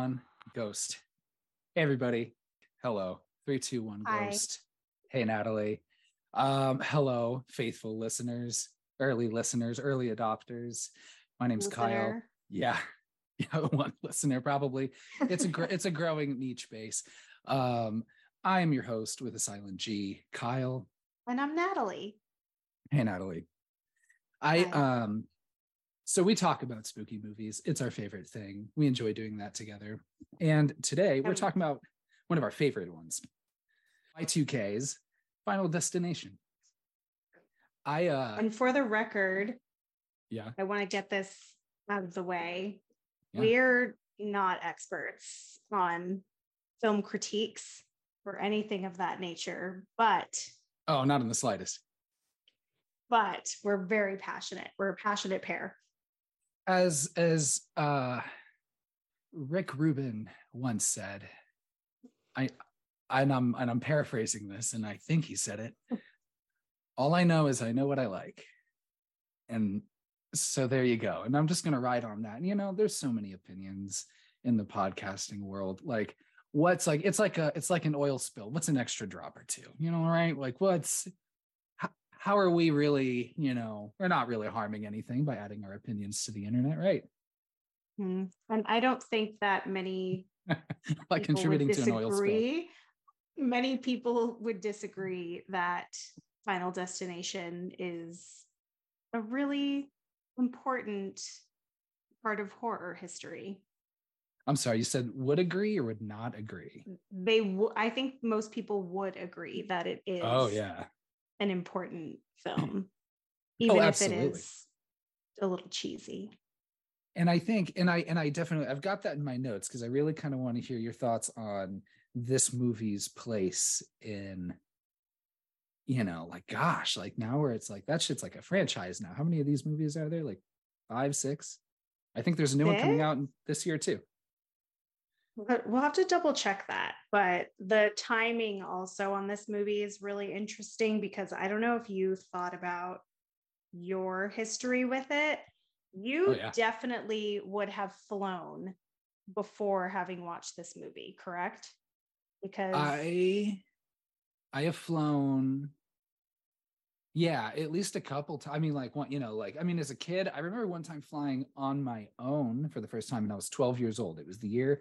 Three, two, one, ghost. Hey, everybody. Hello. Three, two, one, Hi. ghost. Hey, Natalie. Um, hello, faithful listeners, early listeners, early adopters. My name's Kyle. Yeah. Yeah, one listener probably. It's a gr- it's a growing niche base. Um, I am your host with a silent G, Kyle. And I'm Natalie. Hey, Natalie. I Hi. um so we talk about spooky movies. It's our favorite thing. We enjoy doing that together. And today we're talking about one of our favorite ones. Y2K's Final Destination. I uh And for the record, yeah, I want to get this out of the way. Yeah. We're not experts on film critiques or anything of that nature, but oh, not in the slightest. but we're very passionate. We're a passionate pair. As as uh Rick Rubin once said, I and I'm and I'm paraphrasing this, and I think he said it. All I know is I know what I like. And so there you go. And I'm just gonna ride on that. And you know, there's so many opinions in the podcasting world. Like what's like it's like a it's like an oil spill. What's an extra drop or two? You know, right? Like what's how, are we really, you know, we're not really harming anything by adding our opinions to the internet, right? Hmm. And I don't think that many would contributing to an oil spill. disagree. Many people would disagree that Final Destination is a really important part of horror history. I'm sorry, you said would agree or would not agree? They, w- I think most people would agree that it is Oh yeah. An important film, even oh, if it is a little cheesy. and i think and i and i definitely i've got that in my notes because i really kind of want to hear your thoughts on this movie's place in you know like gosh like now where it's like that shit's like a franchise now. How many of these movies are there? Like five six? I think there's a new one coming out this year too we'll have to double check that. But the timing also on this movie is really interesting because I don't know if you thought about your history with it. Oh, you Oh, yeah. definitely would have flown before having watched this movie, correct? Because i i have flown yeah at least a couple times i mean like one you know like i mean as a kid i remember one time flying on my own for the first time and i was 12 years old it was the year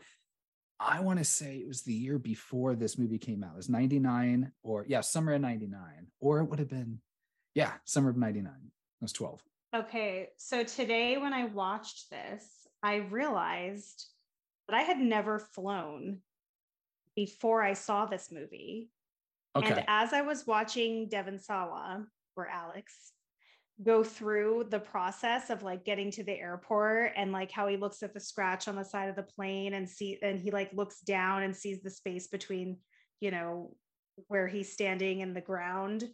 i want to say it was the year before this movie came out. It was 99 or yeah summer of 99 or it would have been yeah summer of 99 i was 12 Okay, so today when I watched this, I realized that I had never flown before I saw this movie. okay. And as I was watching Devon Sawa or Alex go through the process of like getting to the airport and like how he looks at the scratch on the side of the plane and see and he like looks down and sees the space between, you know, where he's standing and the ground.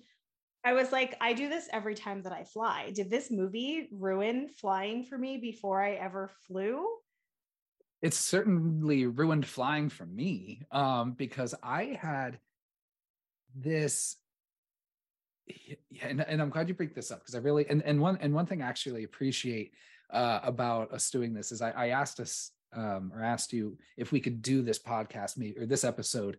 I was like, I do this every time that I fly. Did this movie ruin flying for me before I ever flew? it's certainly ruined flying for me um because i had this yeah, and, and i'm glad you bring this up because i really and, and one and one thing i actually appreciate uh about us doing this is i, I asked us um or asked you if we could do this podcast maybe or this episode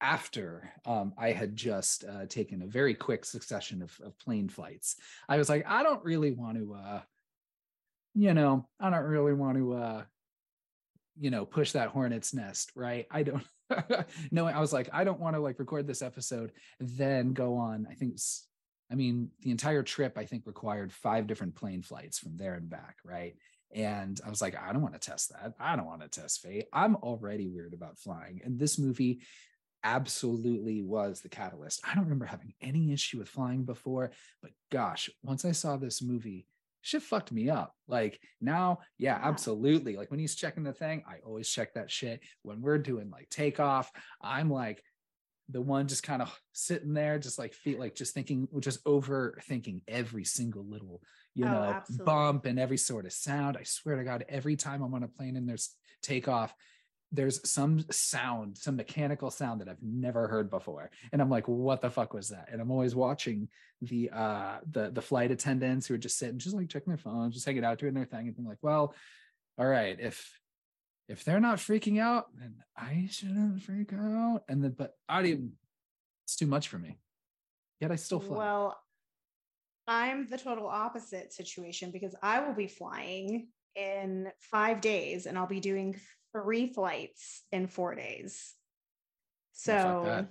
after um, I had just uh, taken a very quick succession of, of plane flights. I was like, I don't really want to, uh, you know, I don't really want to, uh, you know, push that hornet's nest, right? I don't. no, I was like, I don't want to like record this episode, then go on. I think, I mean, the entire trip I think required five different plane flights from there and back, right? And I was like, I don't want to test that. I don't want to test fate. I'm already weird about flying, and this movie absolutely was the catalyst. I don't remember having any issue with flying before, but gosh, once I saw this movie, shit fucked me up. Like now, yeah, Yeah. absolutely. Like when he's checking the thing, I always check that shit. When we're doing like takeoff, I'm like the one just kind of sitting there, just like feel like just thinking, just overthinking every single little, you Oh, know, absolutely. bump and every sort of sound. I swear to God, every time I'm on a plane and there's takeoff, there's some sound, some mechanical sound that I've never heard before. And I'm like, what the fuck was that? And I'm always watching the uh the the flight attendants who are just sitting, just like checking their phones, just hanging out, doing their thing, and being like, well, all right, if if they're not freaking out, then I shouldn't freak out. And then, but I didn't, it's too much for me. Yet I still fly. Well, I'm the total opposite situation because I will be flying in five days and I'll be doing three flights in four days. So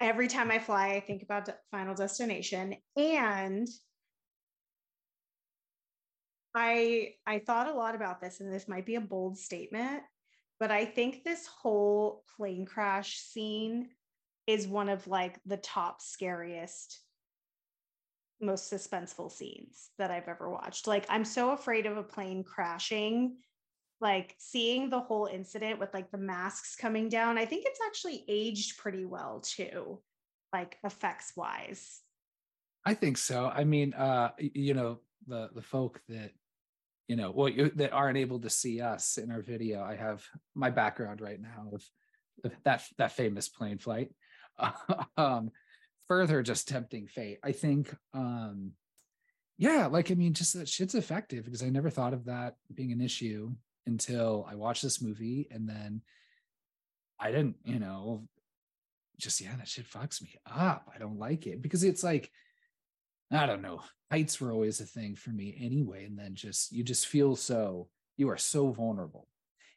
every time I fly, I think about final destination. And I I thought a lot about this, and this might be a bold statement, but I think this whole plane crash scene is one of like the top scariest most suspenseful scenes that I've ever watched. Like I'm so afraid of a plane crashing. Like seeing the whole incident with like the masks coming down, I think it's actually aged pretty well too, like effects wise. I think so. I mean, uh, you know, the the folk that you know, well, you, that aren't able to see us in our video. I have my background right now of, that that famous plane flight. um, further, just tempting fate. I think, um, yeah, like I mean, just that shit's effective because I never thought of that being an issue until I watched this movie, and then I didn't, you know, just yeah, that shit fucks me up. I don't like it because it's like I don't know. Heights were always a thing for me anyway. And then just, you just feel so, you are so vulnerable.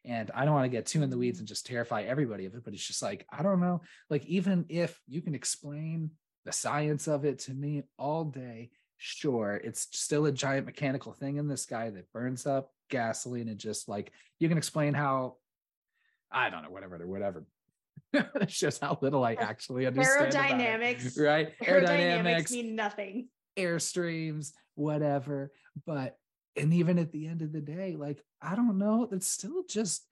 And I don't want to get too in the weeds mm-hmm. and just terrify everybody of it, but it's just like, I don't know. Like, even if you can explain the science of it to me all day, sure, it's still a giant mechanical thing in the sky that burns up gasoline and just like, you can explain how, I don't know, whatever, whatever. it shows how little I actually understand. Aerodynamics, right? Aerodynamics, aerodynamics mean nothing airstreams, whatever. But and even at the end of the day, like I don't know, it's still just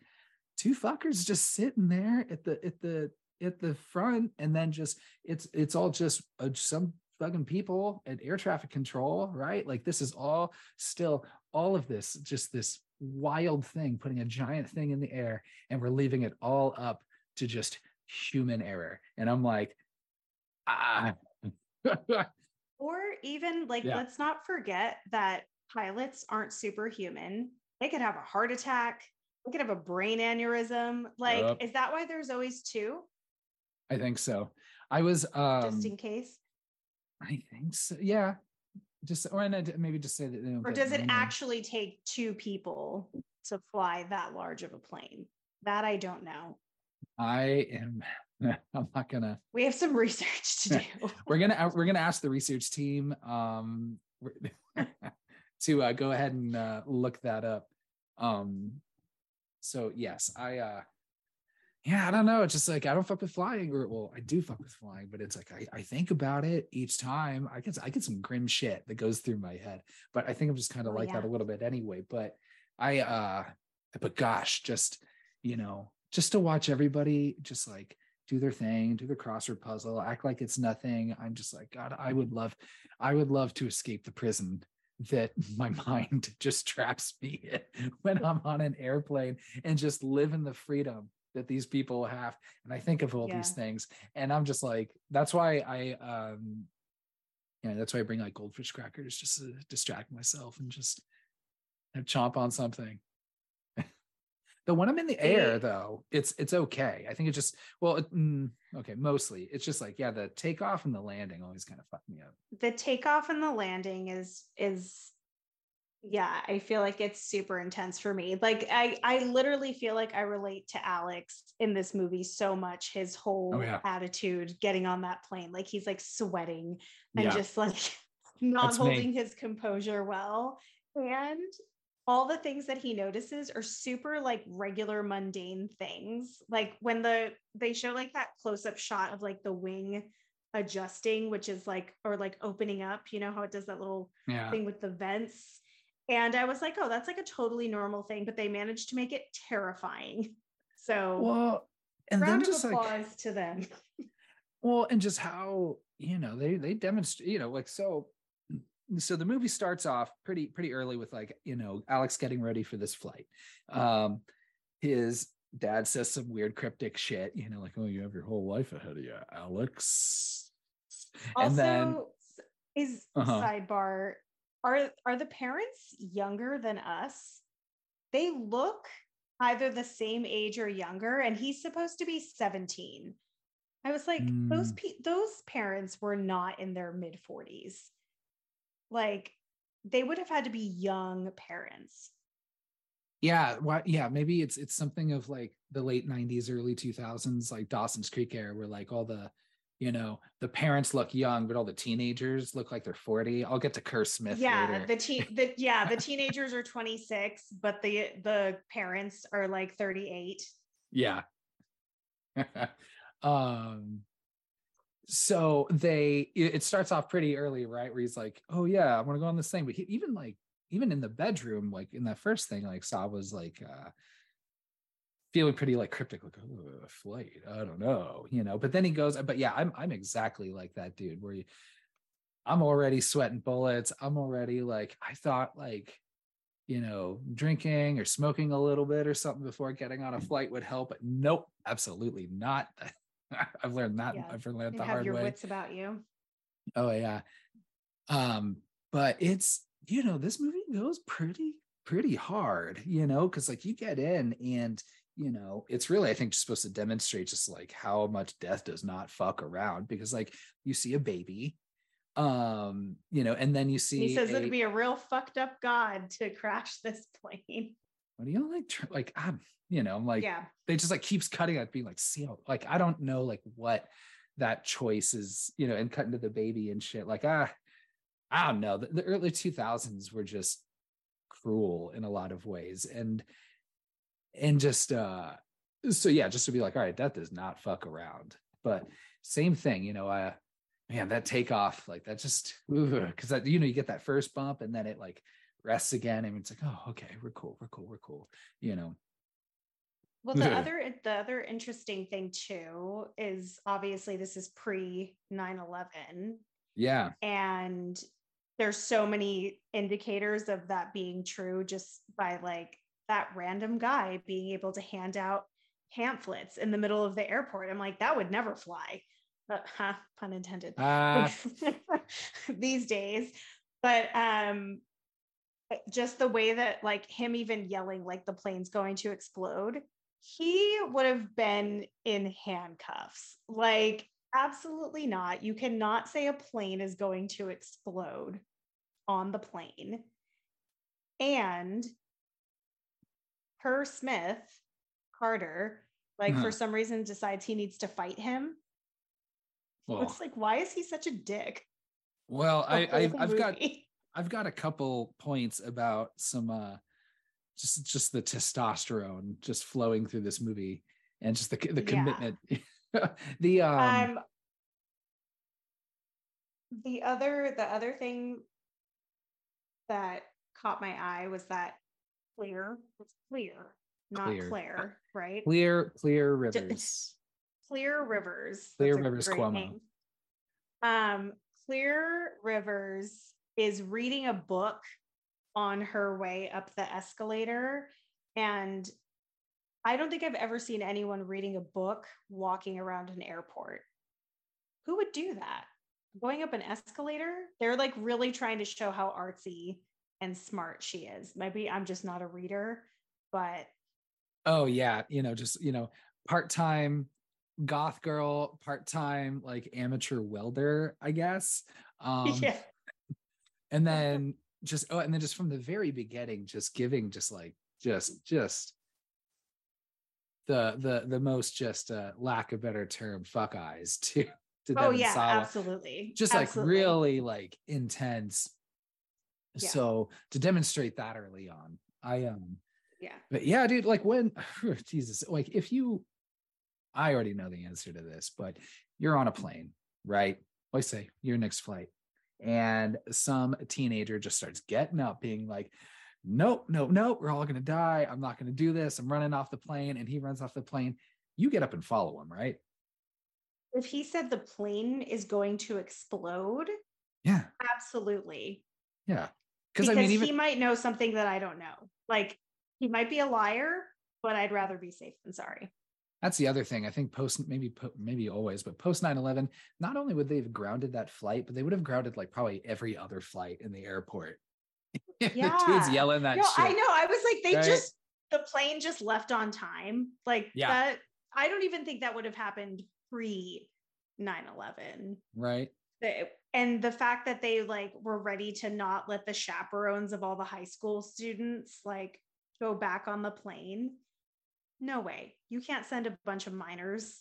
two fuckers just sitting there at the at the at the front, and then just it's it's all just uh, some fucking people at air traffic control, right? Like this is all still all of this, just this wild thing, putting a giant thing in the air, and we're leaving it all up to just human error. And I'm like, ah. Or even like, yeah. let's not forget that pilots aren't superhuman. They could have a heart attack. They could have a brain aneurysm. Like, yep. is that why there's always two? I think so. I was um, just in case. I think so. Yeah. Just or maybe just say that. Or does it actually take two people to fly that large of a plane? That I don't know. I am I'm not gonna. We have some research to do. we're gonna we're gonna ask the research team um, to uh, go ahead and uh, look that up. Um, so yes, I uh, yeah, I don't know. It's just like I don't fuck with flying, or well, I do fuck with flying, but it's like I, I think about it each time. I get I get some grim shit that goes through my head, but I think I'm just kind of oh, like yeah. that a little bit anyway. But I uh, but gosh, just you know, just to watch everybody just like do their thing, do their crossword puzzle, act like it's nothing. I'm just like, God, I would love, I would love to escape the prison that my mind just traps me in when I'm on an airplane and just live in the freedom that these people have. And I think of all yeah. these things, and I'm just like, that's why I, um, yeah, that's why I bring like goldfish crackers just to distract myself and just chomp on something. but when I'm in the air, though, it's it's okay. I think it just well, it, mm, okay, mostly it's just like yeah, the takeoff and the landing always kind of fuck me up. The takeoff and the landing is is yeah, I feel like it's super intense for me. Like I I literally feel like I relate to Alex in this movie so much. His oh, whole oh, yeah. attitude getting on that plane, like he's like sweating and yeah. just like not That's holding me. his composure well. And all the things that he notices are super like regular mundane things like when the they show like that close-up shot of like the wing adjusting which is like or like opening up you know how it does that little yeah. thing with the vents and i was like oh that's like a totally normal thing but they managed to make it terrifying. So well and round then just of applause like, to them. Well and just how you know they they demonstrate you know like so so the movie starts off pretty pretty early with like you know alex getting ready for this flight. Um his dad says some weird cryptic shit you know like oh you have your whole life ahead of you alex. Also, and then is uh-huh. sidebar are are the parents younger than us they look either the same age or younger, and he's supposed to be 17. I was like, mm. those pe- those parents were not in their mid 40s. Like they would have had to be young parents. Yeah, well, yeah, maybe it's it's something of like the late 90s, early 2000s, like Dawson's Creek era, where like all the you know the parents look young but all the teenagers look like they're 40 i'll get to Kerr Smith yeah later. the teen the yeah the teenagers are 26 but the the parents are like 38 yeah. Um so they it starts off pretty early right where he's like oh yeah i'm gonna go on this thing but he, even like even in the bedroom like in that first thing like saw was like uh feeling pretty like cryptic, like oh, flight. I don't know, you know. But then he goes, but yeah, I'm I'm exactly like that dude where you, I'm already sweating bullets. I'm already like I thought like, you know, drinking or smoking a little bit or something before getting on a flight would help. But nope, absolutely not. I've learned that. Yeah. I've learned you the hard your way. Wits about you. Oh yeah. Um, but it's you know this movie goes pretty pretty hard, you know, because like you get in and you know it's really i think just supposed to demonstrate just like how much death does not fuck around because like you see a baby um you know and then you see he says a, it'd be a real fucked up god to crash this plane. What do you like like i'm you know i'm like yeah. they just like keeps cutting at being like see like i don't know like what that choice is you know and cutting to the baby and shit like ah i don't know the, the early 2000s were just cruel in a lot of ways and and just uh so yeah just to be like all right that does not fuck around. But same thing you know uh man that takeoff like that just because that you know you get that first bump and then it like rests again and it's like oh okay we're cool we're cool we're cool you know? Well the other the other interesting thing too is obviously this is pre 9-11 yeah. And there's so many indicators of that being true just by like that random guy being able to hand out pamphlets in the middle of the airport. I'm like, that would never fly. But, huh, pun intended. Uh. These days. But um just the way that like him even yelling like the plane's going to explode, he would have been in handcuffs. Like absolutely not. You cannot say a plane is going to explode on the plane. And Kerr Smith, Carter, like uh-huh. for some reason decides he needs to fight him. Well, it's like, why is he such a dick? Well, I, I've, I've got I've got a couple points about some uh just just the testosterone just flowing through this movie and just the the commitment. Yeah. the um, um the other the other thing that caught my eye was that clear. It's clear, not clear. Claire, right? Clear, clear rivers. Clear Rivers. Clear Rivers Cuomo. Name. Um, Clear Rivers is reading a book on her way up the escalator. And I don't think I've ever seen anyone reading a book walking around an airport. Who would do that? Going up an escalator? They're like really trying to show how artsy and smart she is. Maybe I'm just not a reader, but oh yeah, you know, just you know, part-time goth girl, part-time like amateur welder, I guess. Um yeah. and then just oh, and then just from the very beginning, just giving just like just just the the the most just uh lack of better term fuck eyes to to oh yeah Sawa. absolutely just absolutely. like really like intense yeah. So to demonstrate that early on, I um yeah. But yeah, dude, like when Jesus, like if you I already know the answer to this, but you're on a plane, right? I say your next flight. And some teenager just starts getting up, being like, Nope, nope, nope, we're all gonna die. I'm not gonna do this. I'm running off the plane. And he runs off the plane. You get up and follow him, right? If he said the plane is going to explode, yeah, absolutely. Yeah. Because I mean, even... he might know something that I don't know. Like he might be a liar, but I'd rather be safe than sorry. That's the other thing. I think post maybe maybe always, but post 9-11, not only would they have grounded that flight, but they would have grounded like probably every other flight in the airport. Yeah. the dude's yelling that no, shit. I know. I was like, they right? just the plane just left on time. Like Yeah. that, I don't even think that would have happened pre 9 11. And the fact that they like were ready to not let the chaperones of all the high school students like go back on the plane. No way. You can't send a bunch of minors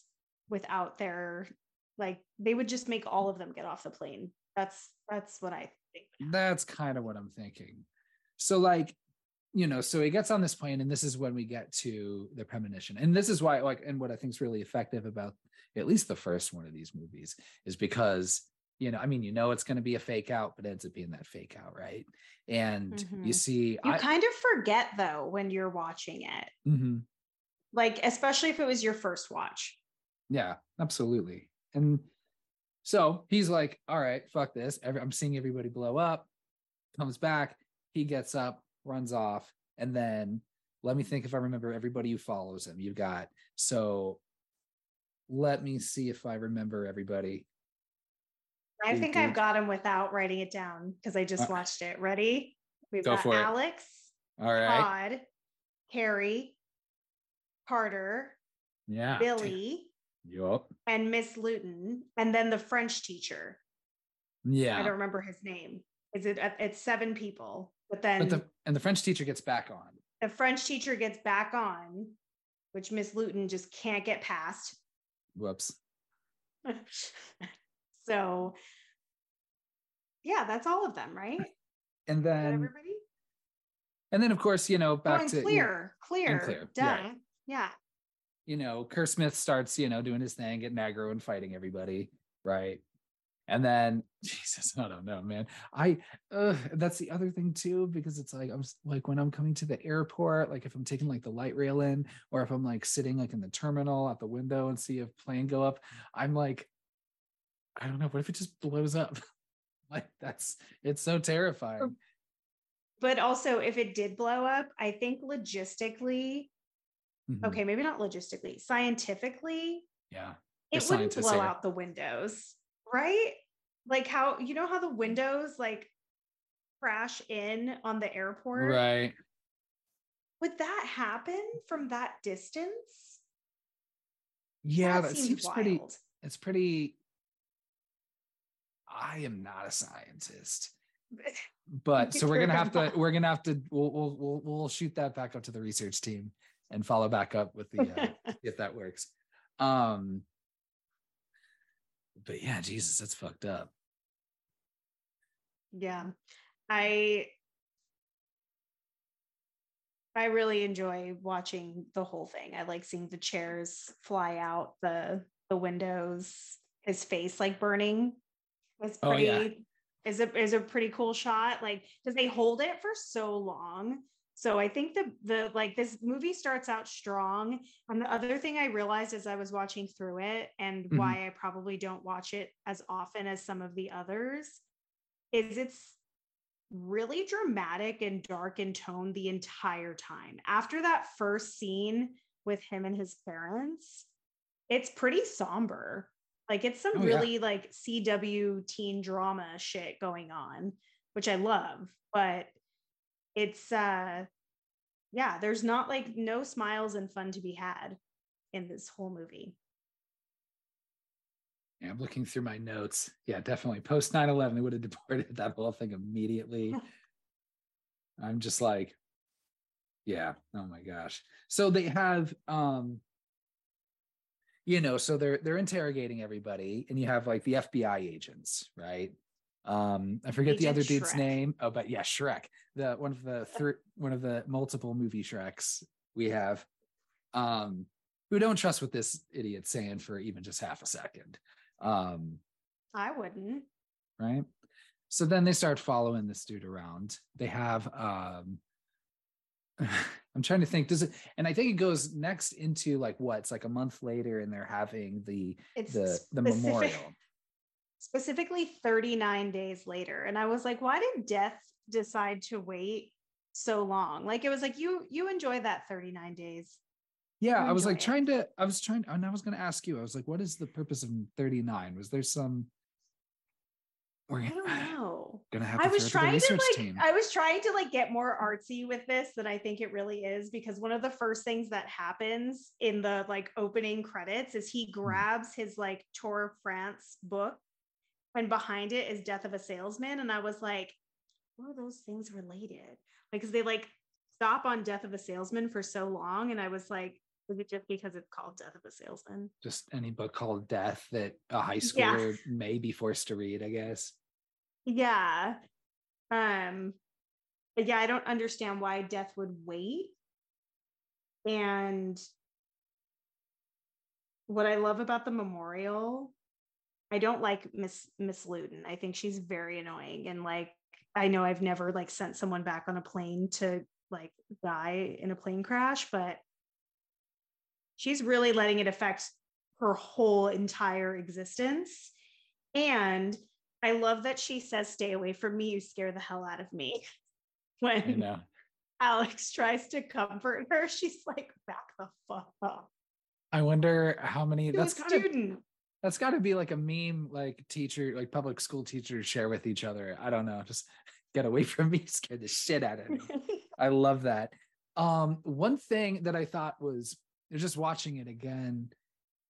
without their like they would just make all of them get off the plane. That's that's what I think. That's kind of what I'm thinking. So, like, you know, so he gets on this plane, and this is when we get to the premonition. And this is why, like, and what I think is really effective about at least the first one of these movies is because, you know, I mean, you know, it's going to be a fake out, but it ends up being that fake out, right? And Mhm. you see, You I, kind of forget though when you're watching it. Mhm. Like especially if it was your first watch. Yeah, absolutely. And so he's like, all right, fuck this. Every, I'm seeing everybody blow up. Comes back, he gets up, runs off, and then let me think if I remember everybody who follows him. You've got so let me see if I remember everybody. I think. I've got him without writing it down because I just Uh, watched it. Ready? We've Go got it. Alex, All right. Tod, Harry, Carter, Yeah. Billy, Yup. and Miss Lewton, and then the French teacher. Yeah, I don't remember his name. Is it? uh, It's seven people, but then But the and the French teacher gets back on. the French teacher gets back on, which Miss Lewton just can't get past. Whoops. so, yeah, that's all of them, right? And then everybody? and then of course, you know, Oh, back and to you clear, clear, Clear, duh. yeah. Yeah. you know, Kerr Smith starts, you know, doing his thing, getting aggro and fighting everybody, right? And then, Jesus, I don't know, man. I, uh, that's the other thing too, because it's like I'm like when I'm coming to the airport, like if I'm taking like the light rail in, or if I'm like sitting like in the terminal at the window and see a plane go up, I'm like, I don't know, what if it just blows up? like that's it's so terrifying. But also, if it did blow up, I think logistically, Mhm. okay, maybe not logistically, scientifically, Yeah. It wouldn't blow out the windows, right? Like how you know how the windows like crash in on the airport? Right. Would that happen from that distance? Yeah, that, seems seems pretty it's pretty i am not a scientist but so we're gonna have to we're gonna have to we'll we'll we'll, we'll shoot that back up to the research team and follow back up with the uh, if that works um but yeah jesus that's fucked up yeah. I I really enjoy watching the whole thing. I like seeing the chairs fly out the the windows, his face like burning. It's Oh, pretty yeah. is a is a pretty cool shot. Like because they hold it for so long. So I think the the like this movie starts out strong. And the other thing I realized as I was watching through it and Mhm. why I probably don't watch it as often as some of the others is it's really dramatic and dark in tone the entire time. After that first scene with him and his parents, it's pretty somber. Like it's some Oh, yeah. really like CW teen drama shit going on, which I love, but it's uh yeah, there's not like no smiles and fun to be had in this whole movie. yeah, i'm looking through my notes yeah definitely post 9-11 they would have deported that whole thing immediately i'm just like yeah oh my gosh so they have um you know so they're they're interrogating everybody and you have like the fbi agents right? Um i forget the Agent other dude's name. Oh but yeah Schreck. The one of the three one of the multiple movie shreks we have um who don't trust what this idiot's saying for even just half a second um. I wouldn't. right? So then they start following this dude around. They have um i'm trying to think does it and i think it goes next into like what? It's like a month later and they're having the It's the the memorial. specifically 39 days later and i was like why did death decide to wait so long? Like it was like you you enjoy that 39 days. Yeah You i was like it. trying to i was trying and i was going to ask you i was like what is the purpose of 39 was there some we're I don't know. gonna have I was it to trying to like team. I was trying to like get more artsy with this than I think it really is because one of the first things that happens in the like opening credits is he Hmm. grabs his like Tour of France book and behind it is Death of a Salesman and I was like what are those things related? Like, Because they like stop on Death of a Salesman for so long and I was like was it just because it's called Death of a Salesman? Just any book called Death that a high Yeah. schooler may be forced to read, I guess. Yeah. Um but yeah, I don't understand why death would wait. And what I love about the memorial, I don't like Miss Miss Lewton. I think she's very annoying and like I know I've never like sent someone back on a plane to like die in a plane crash, but she's really letting it affect her whole entire existence. And I love that she says, Stay away from me, you scare the hell out of me. When. Alex tries to comfort her, she's like, Back the fuck up. I wonder how many To a that's gotta, student. that's gotta be like a meme like teacher, like public school teachers share with each other. I don't know. Just get away from me, scare the shit out of me. I love that. Um, one thing that I thought was just watching it again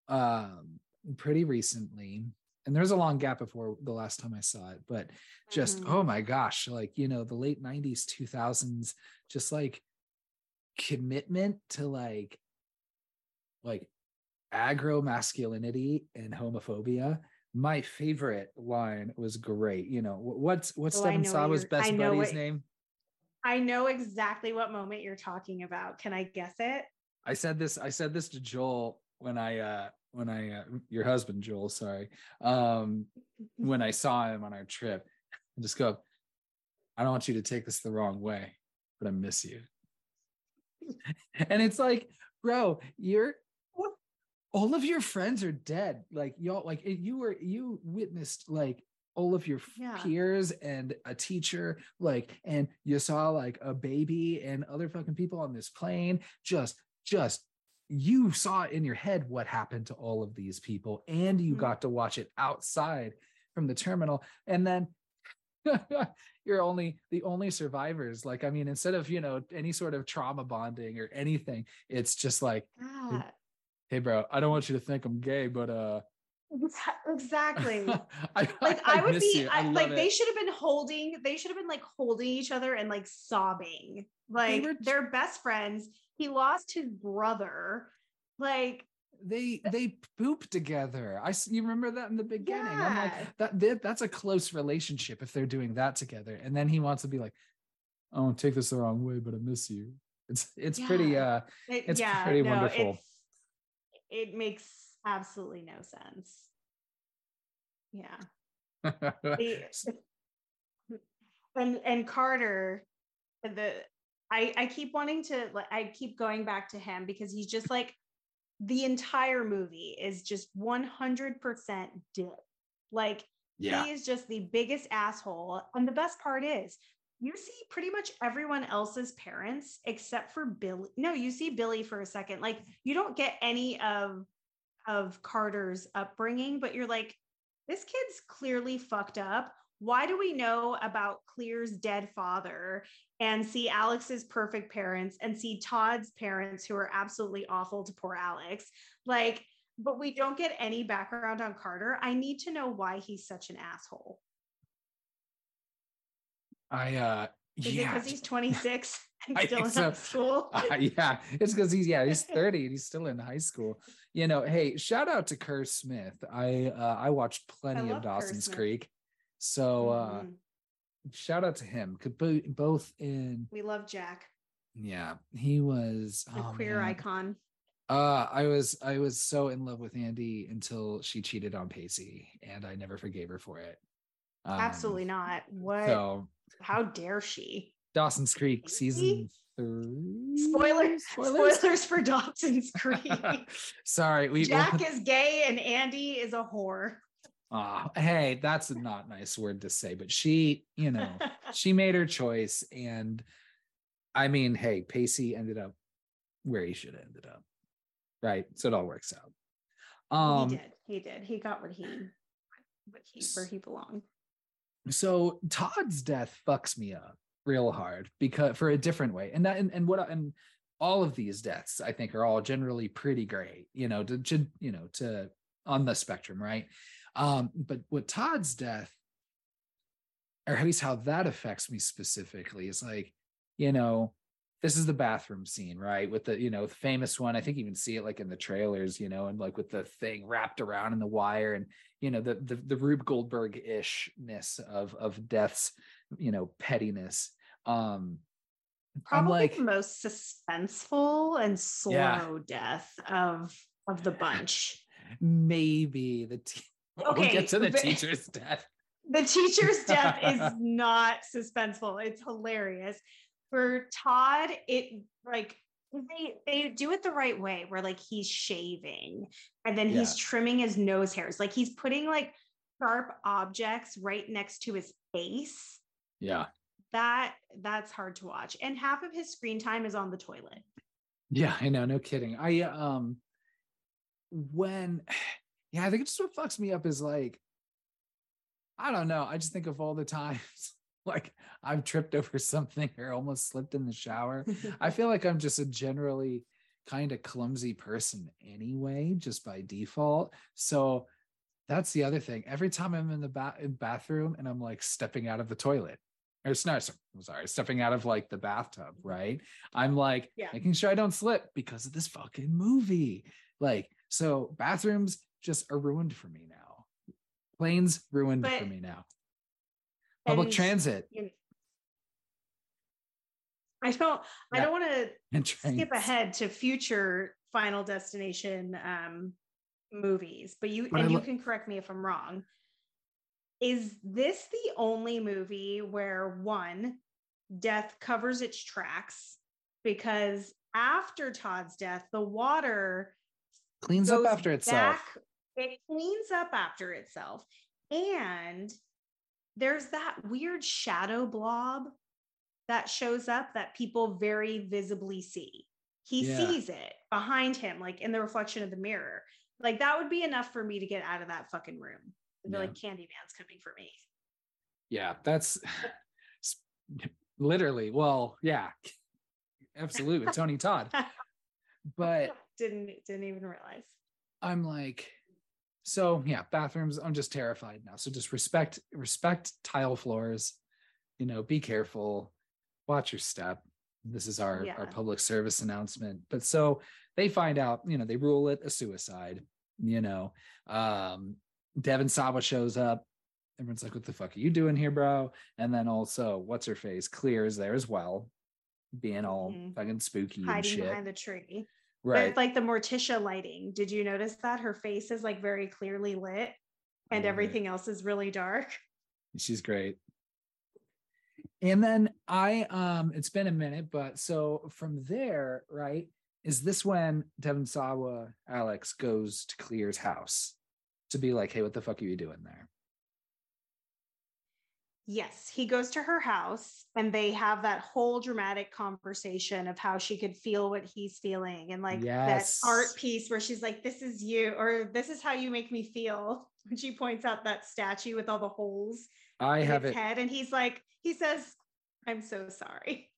um pretty recently, and there's a long gap before the last time I saw it, but just Mhm. oh my gosh, like you know, the late 90s, 2000s, just like commitment to like like aggro masculinity and homophobia. My favorite line was great. You know, what's what's Oh, I Devon what Sawa's best buddy's what- name? I know exactly what moment you're talking about. Can I guess it? I said this. I said this to Joel when I uh when I uh, your husband Joel, sorry. Um when I saw him on our trip. I just go, I don't want you to take this the wrong way, but I miss you. and it's like, bro, you're all of your friends are dead. Like y'all, like you were you witnessed like all of your Yeah. peers and a teacher, like, and you saw like a baby and other fucking people on this plane. Just, just you saw in your head what happened to all of these people, and you Mhm. got to watch it outside from the terminal, and then you're only the only survivors. Like, I mean, instead of you know any sort of trauma bonding or anything, it's just like, Ah, hey, bro, I don't want you to think I'm gay, but uh, exactly. I, like I, would be. I I, like they should have been holding they should have been like holding each other and like sobbing like were- they're best friends he lost his brother like they they poop together. I you remember that in the beginning. I'm like Yeah. that, that that's a close relationship if they're doing that together. And then he wants to be like, "Oh, take this the wrong way, but I miss you. It's it's pretty uh It's yeah pretty no, wonderful. it's- it makes absolutely no sense yeah The- and and Carter, the I I keep wanting to I keep going back to him because he's just like the entire movie is just 100% dick. Like yeah. he is just the biggest asshole. And the best part is you see pretty much everyone else's parents except for Billy. No, you see Billy for a second. Like you don't get any of of Carter's upbringing, but you're like, this kid's clearly fucked up. Why do we know about Clear's dead father and see Alex's perfect parents and see Tod's parents who are absolutely awful to poor Alex? Like, but we don't get any background on Carter. I need to know why he's such an asshole. I uh Is it yeah. because he's 26 and I still in so. high school? Uh, yeah, it's because he's yeah he's 30 and he's still in high school. You know, hey, shout out to Kerr Smith. I uh I watched plenty love of Dawson's. Creek. So uh Mhm. shout out to him. Both in we love Jack, yeah, he was a oh, queer man. icon. Uh I was I was so in love with Andie until she cheated on Pacey and I never forgave her for it. Um, Absolutely not. What? So How dare she? Dawson's Creek Pacey? season three. Spoilers. Spoilers, for Dawson's Creek. Sorry, we Jack is gay and Andie is a whore. Ah, hey, that's a not nice word to say, but she, you know, she made her choice. And I mean, hey, Pacey ended up where he should have ended up. Right. So it all works out. Um he did. He did. He got what he, what he where he belonged. so Tod's death fucks me up real hard because for a different way. And that and, and what and all of these deaths I think are all generally pretty great, you know, to, to you know, to on the spectrum, right? Um, but with Tod's death, or at least how that affects me specifically, is like, you know, this is the bathroom scene, right? With the, you know, the famous one. I think you even see it like in the trailers, you know, and like with the thing wrapped around in the wire and, you know, the the, the Rube Goldberg ishness of of death's, you know, pettiness. Um Probably like the most suspenseful and slow yeah. death of of the bunch. Maybe the te- okay, we'll get to the teacher's death. The teacher's death is not suspenseful. It's hilarious for Tod, it like they they do it the right way where like he's shaving and then he's yeah. trimming his nose hairs. Like he's putting like sharp objects right next to his face. Yeah. That that's hard to watch. And half of his screen time is on the toilet. Yeah, I know, no kidding. I um when yeah, I think it's what fucks me up is like I don't know. I just think of all the times like I've tripped over something or almost slipped in the shower. I feel like I'm just a generally kind of clumsy person anyway, just by default. So that's the other thing. Every time I'm in the ba- bathroom and I'm like stepping out of the toilet, or no, I'm sorry, stepping out of like the bathtub, right? I'm like yeah. making sure I don't slip because of this fucking movie. Like, so bathrooms just are ruined for me now. Planes ruined but, for me now public transit. You know, I don't yeah. I don't want to skip ahead to future final destination um movies, but you but and you can correct me if I'm wrong. Is this the only movie where one death covers its tracks because after Tod's death, the water cleans up after itself. it cleans up after itself. And there's that weird shadow blob that shows up that people very visibly see. He yeah. sees it behind him, like in the reflection of the mirror. Like that would be enough for me to get out of that fucking room. Be yeah. like, Candyman's coming for me. Yeah, that's literally, well, yeah, absolutely. Tony Todd. But didn't didn't even realize. I'm like, so yeah bathrooms i'm just terrified now so just respect respect tile floors you know be careful watch your step this is our yeah. our public service announcement but so they find out you know they rule it a suicide you know um devon sawa shows up everyone's like what the fuck are you doing here bro and then also what's her face clear is there as well being all mm-hmm. fucking spooky hiding and shit. behind the tree Right. But like the Morticia lighting. Did you notice that her face is like very clearly lit and everything it. else is really dark? She's great. And then I um it's been a minute, but so from there, right? Is this when Devon Sawa Alex goes to Clear's house to be like, hey, what the fuck are you doing there? Yes, he goes to her house and they have that whole dramatic conversation of how she could feel what he's feeling and like yes. that art piece where she's like, This is you, or this is how you make me feel. When she points out that statue with all the holes I have it head, and he's like, he says, I'm so sorry.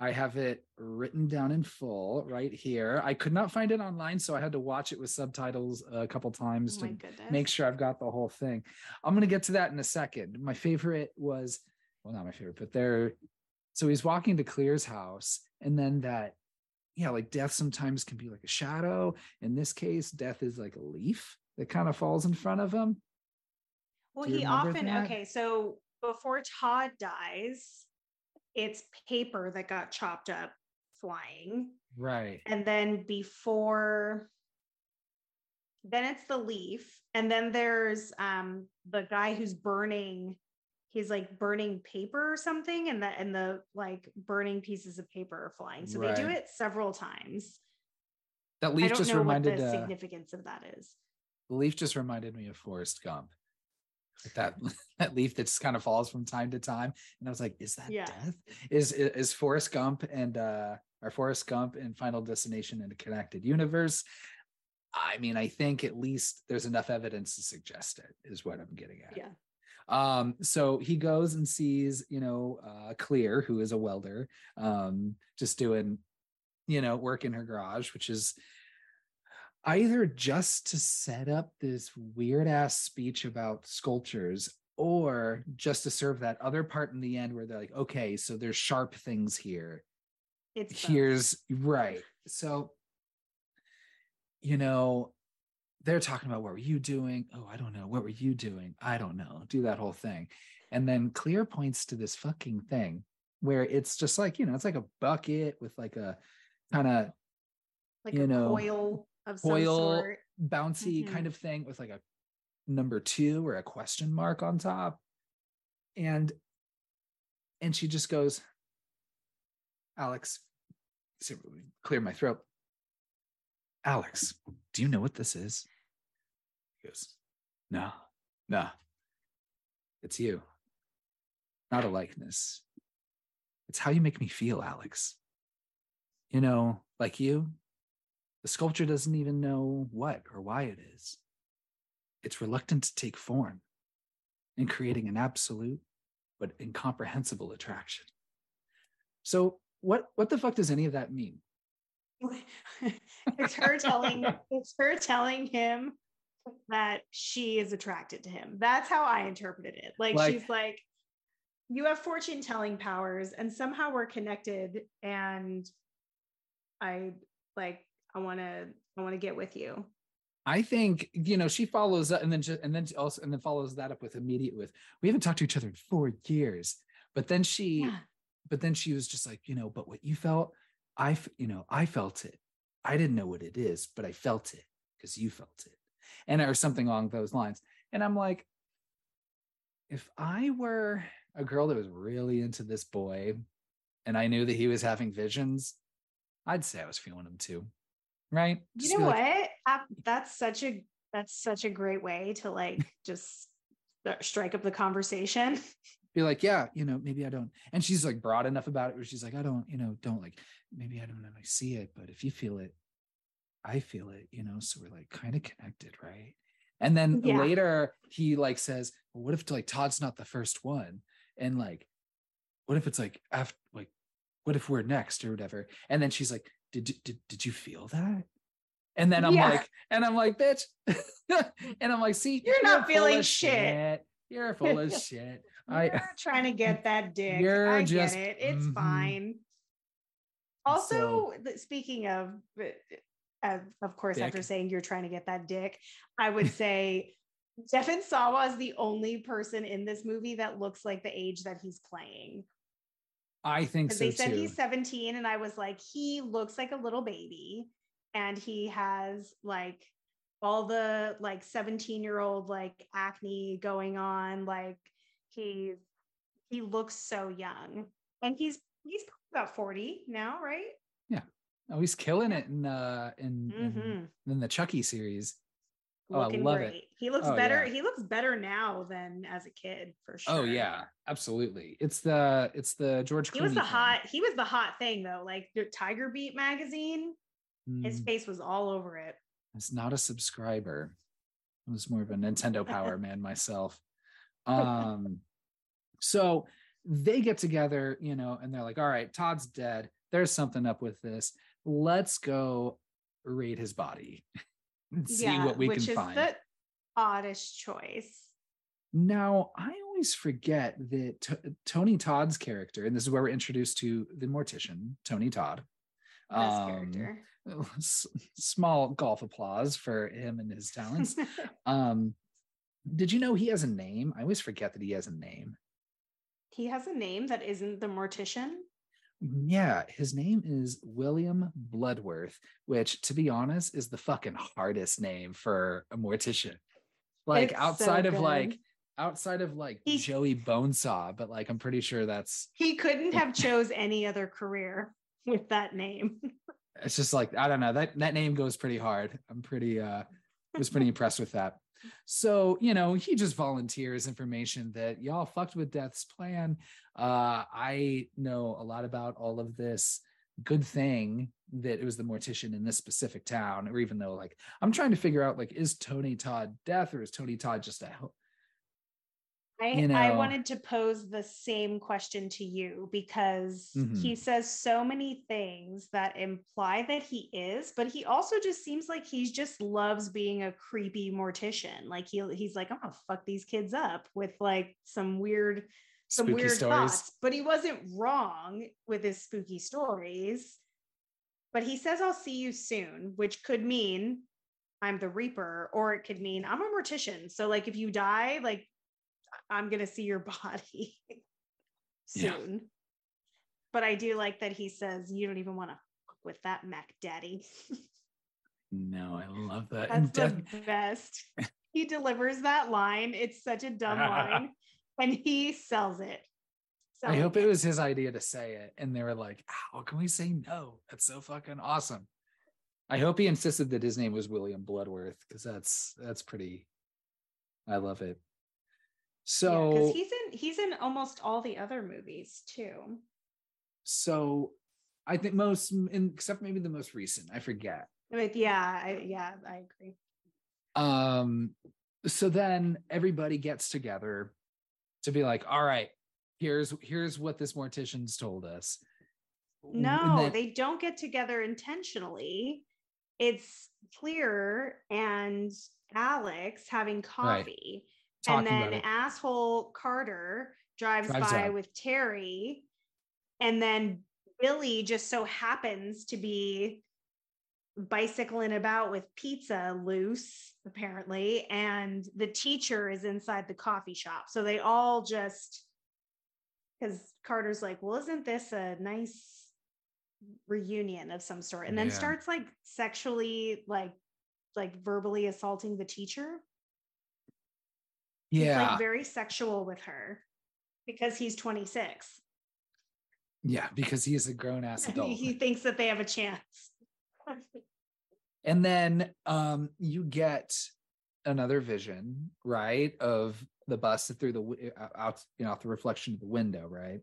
I have it written down in full right here. I could not find it online, so I had to watch it with subtitles a couple times oh to goodness. make sure I've got the whole thing. I'm going to get to that in a second. My favorite was, well, not my favorite, but there. So he's walking to Clear's house, and then that, yeah, like death sometimes can be like a shadow. In this case, death is like a leaf that kind of falls in front of him. Well, he often, that? okay, so before Tod dies, it's paper that got chopped up flying. Right. And then before then it's the leaf and then there's um the guy who's burning he's like burning paper or something and the and the like burning pieces of paper are flying so right. they do it several times that leaf just reminded the uh, significance of that is the leaf just reminded me of forrest gump that that leaf that just kind of falls from time to time. And i was like is that yeah. death? Is is forrest gump and uh or forrest gump and final destination in a connected universe? I mean i think at least there's enough evidence to suggest it is what i'm getting at. Yeah. Um, so he goes and sees, you know, uh, Clear, who is a welder, um, just doing, you know, work in her garage, which is either just to set up this weird ass speech about sculptures or just to serve that other part in the end where they're like, okay, so there's sharp things here. It's both. Here's right. So, you know, they're talking about what were you doing? Oh, I don't know. What were you doing? I don't know. Do that whole thing. And then Clear points to this fucking thing where it's just like, you know, it's like a bucket with like a kind of like you a know, coil of some coil sort. bouncy Mhm. kind of thing with like a number two or a question mark on top. And and she just goes, Alex, clear my throat. Alex, do you know what this is? He goes, No, no. It's you. Not a likeness. It's how you make me feel, Alex. You know, like you, the sculpture doesn't even know what or why it is. It's reluctant to take form in creating an absolute but incomprehensible attraction. So, what what the fuck does any of that mean? it's her telling it's her telling him that she is attracted to him. That's how I interpreted it. Like, Like- she's like, you have fortune telling powers, and somehow we're connected. And I like, I want to, I want to get with you. I think you know she follows up and then ju- and then also and then follows that up with immediate with we haven't talked to each other in four years. But then she Yeah. but then she was just like you know but what you felt I you know I felt it. I didn't know what it is, but I felt it because you felt it, and or something along those lines. And I'm like, if I were a girl that was really into this boy, and I knew that he was having visions, I'd say I was feeling him too, right? Just you know like, what? Uh, that's such a that's such a great way to like just strike up the conversation. be like, yeah, you know, maybe I don't. And she's like broad enough about it where she's like, I don't, you know, don't like, maybe I don't know, I see it, but if you feel it, I feel it, you know, so we're like kind of connected, right? And then Yeah. later he like says, well, what if like Tod's not the first one? And like, what if it's like after like, what if we're next or whatever? And then she's like, did you did, did you feel that? And then I'm Yeah. like, and I'm like, bitch. and I'm like, see, You're not feeling of shit. You're full of shit. I You're trying to get that dick. You're I just- get it. It's mhm. fine. Also, th- speaking of, uh, of course, after saying you're trying to get that dick, I would say Devon Sawa is the only person in this movie that looks like the age that he's playing. I think so they said too. he's 17, and I was like, he looks like a little baby, and he has like all the like 17 year old like acne going on. Like he's he looks so young, and he's he's about 40 now, right? Yeah. Oh, he's killing it in uh in, Mhm. in in the Chucky series. Oh, I Looking love great. it. He looks Oh, better. yeah. He looks better now than as a kid for sure. Oh yeah, absolutely. It's the it's the George. He was the thing. hot. He was the hot thing though. Like the Tiger Beat magazine, his Mm, face was all over it. It's not a subscriber. I was more of a Nintendo Power man myself. Um, so they get together, you know, and they're like, "All right, Tod's dead. There's something up with this. Let's go raid his body and see what we which can is find." the oddest choice. Now, I always forget that T- Tony Todd's character, and this is where we're introduced to the mortician, Tony Todd. Best Um, character. s- small golf applause for him and his talents. um, did you know he has a name? I always forget that he has a name. he has a name that isn't the mortician. Yeah, his name is William Bludworth, which, to be honest, is the fucking hardest name for a mortician. Like It's so outside of like outside of like He- Joey Bonesaw, but like I'm pretty sure that's He couldn't have chose any other career with that name. it's just like I don't know that that name goes pretty hard. I'm pretty uh was pretty impressed with that. So you know he just volunteers information that y'all fucked with Death's plan. Uh, I know a lot about all of this. Good thing that it was the mortician in this specific town, or even though like I'm trying to figure out like is Tony Todd Death or is Tony Todd just a I, you know, I wanted to pose the same question to you because Mhm. he says so many things that imply that he is, but he also just seems like he just loves being a creepy mortician. Like he he's like, I'm gonna fuck these kids up with like some weird some spooky weird stories. thoughts. But he wasn't wrong with his spooky stories. But he says, I'll see you soon, which could mean I'm the Reaper, or it could mean I'm a mortician. So, like, if you die, like, I'm going to see your body Yeah. soon. But I do like that he says, You don't even want to fuck with that Mac Daddy. No, I love that. That's the best. he delivers that line. It's such a dumb line, and he sells it. I hope it was his idea to say it, and they were like, "How can we say no? That's so fucking awesome." I hope he insisted that his name was William Bludworth because that's that's pretty. I love it. So because he's in he's in almost all the other movies too. so I think most, in, except maybe the most recent, I forget. But yeah, I, yeah, I agree. Um, so then everybody gets together to be like, all right, here's here's what this mortician's told us. No, then- they don't get together intentionally. It's clear and Alex having coffee. And then asshole Carter drives, Drives by up. with Terry. And then Billy just so happens to be bicycling about with pizza loose, apparently. And the teacher is inside the coffee shop. So they all just, because Carter's like, well, isn't this a nice reunion of some sort? And then Yeah. starts like sexually, like, like verbally assaulting the teacher. He's yeah, like very sexual with her because he's 26. yeah, because he is a grown ass adult. he thinks that they have a chance. and then um you get another vision right of the bus through the uh, out you know out the reflection of the window right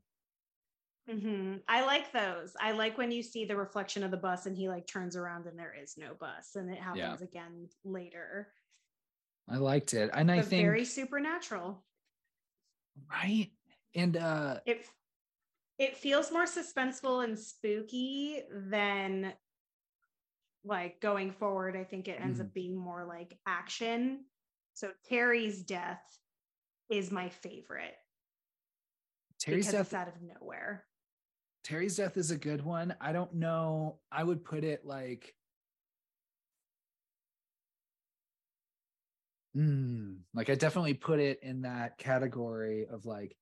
Mhm. I like those. I like when you see the reflection of the bus and he like turns around and there is no bus and it happens again later. I liked it and i think very supernatural. right and uh It it feels more suspenseful and spooky than like going forward. I think it ends Mhm. up being more like action. So Terry's death is my favorite terry's death out of nowhere. terry's death is a good one i don't know i would put it like Mm, like I definitely put it in that category of like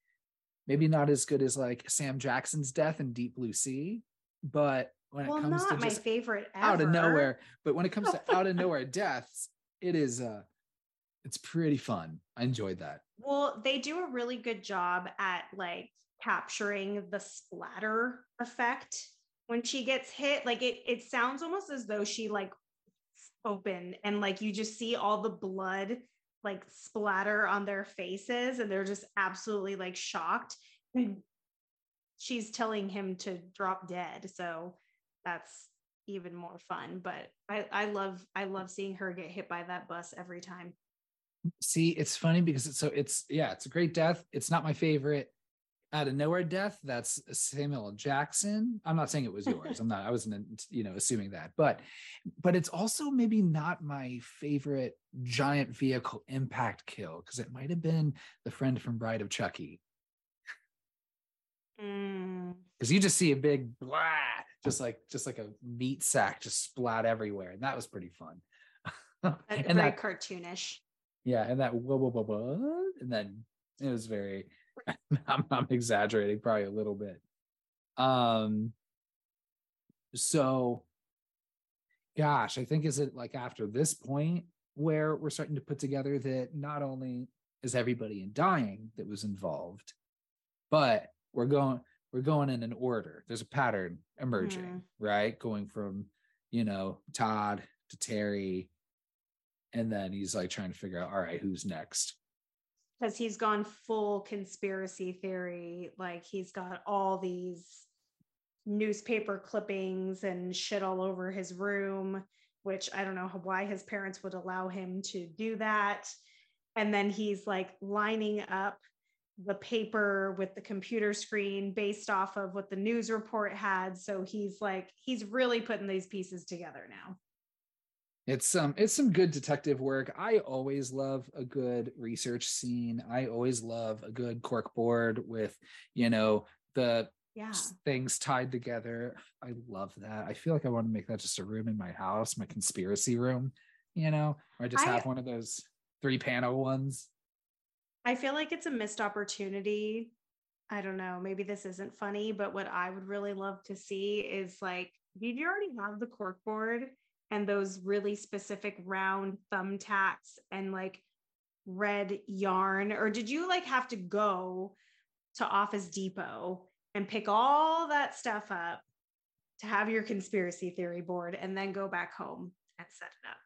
maybe not as good as like Sam Jackson's death in Deep Blue Sea, but when well, it comes to my favorite ever. out of nowhere, but when it comes to out of nowhere deaths, it is uh it's pretty fun. I enjoyed that. Well, they do a really good job at like capturing the splatter effect when she gets hit. Like it, it sounds almost as though she like open and like you just see all the blood like splatter on their faces and they're just absolutely like shocked. And she's telling him to drop dead. So that's even more fun. But I, I love I love seeing her get hit by that bus every time. See, it's funny because it's so it's yeah, it's a great death. It's not my favorite out of nowhere death. That's Samuel Jackson. I'm not saying it was yours. I'm not. I wasn't you know assuming that, but but it's also maybe not my favorite giant vehicle impact kill because it might have been the friend from Bride of Chucky Mm. because you just see a big blah, just like just like a meat sack just splat everywhere, and that was pretty fun. And very that cartoonish. Yeah, and that whoa, whoa, whoa, whoa, and then it was very. I'm, I'm exaggerating probably a little bit. Um. So, gosh, I think is it like after this point where we're starting to put together that not only is everybody in dying that was involved, but we're going we're going in an order. There's a pattern emerging, right? Going from you know Tod to Terry and then he's like trying to figure out all right who's next because he's gone full conspiracy theory. Like he's got all these newspaper clippings and shit all over his room, which I don't know why his parents would allow him to do that. And then he's like lining up the paper with the computer screen based off of what the news report had. So he's like, he's really putting these pieces together now. It's some um, it's some good detective work. I always love a good research scene. I always love a good cork board with, you know, the yeah. things tied together. I love that. I feel like I want to make that just a room in my house, my conspiracy room, you know, or I just have one of those three panel ones. I feel like it's a missed opportunity. I don't know, maybe this isn't funny, but what I would really love to see is like, did you already have the cork board and those really specific round thumbtacks and like red yarn? Or did you like have to go to Office Depot and pick all that stuff up to have your conspiracy theory board and then go back home and set it up?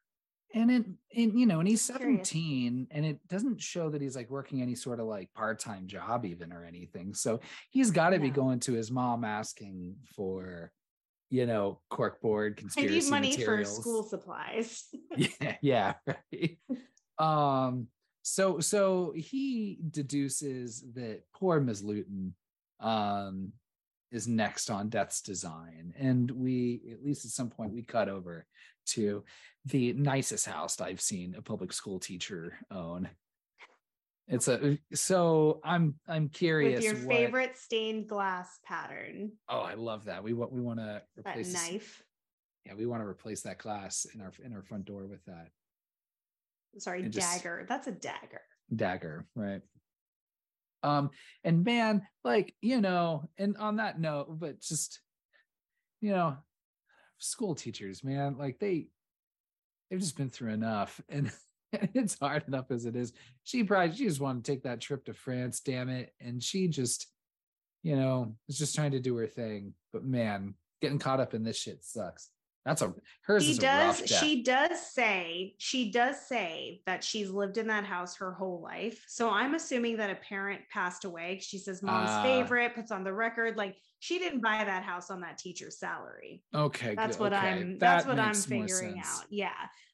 and it and you know and he's 17 and it doesn't show that he's like working any sort of like part-time job even or anything so he's got to yeah. be going to his mom asking for you know corkboard conspiracy I need money materials. for school supplies yeah yeah right um so so he deduces that poor ms Lewton um is next on death's design and we at least at some point we cut over to the nicest house I've seen a public school teacher own. It's a so I'm I'm curious. With your what, favorite stained glass pattern. Oh, I love that. We want we want to replace that knife. Yeah, we want to replace that glass in our in our front door with that. Sorry, and dagger. Just, That's a dagger. Dagger, right? Um, and man, like you know, and on that note, but just you know, school teachers, man, like they they've just been through enough and it's hard enough as it is. She probably she just wanted to take that trip to France, damn it. And she just, you know, was just trying to do her thing. But man, getting caught up in this shit sucks. That's a hers. She does. she does say she does say that she's lived in that house her whole life. So I'm assuming that a parent passed away. She says mom's uh, favorite, puts on the record. Like she didn't buy that house on that teacher's salary. Okay, that's good. what okay. I'm. That that's what I'm figuring out. Yeah,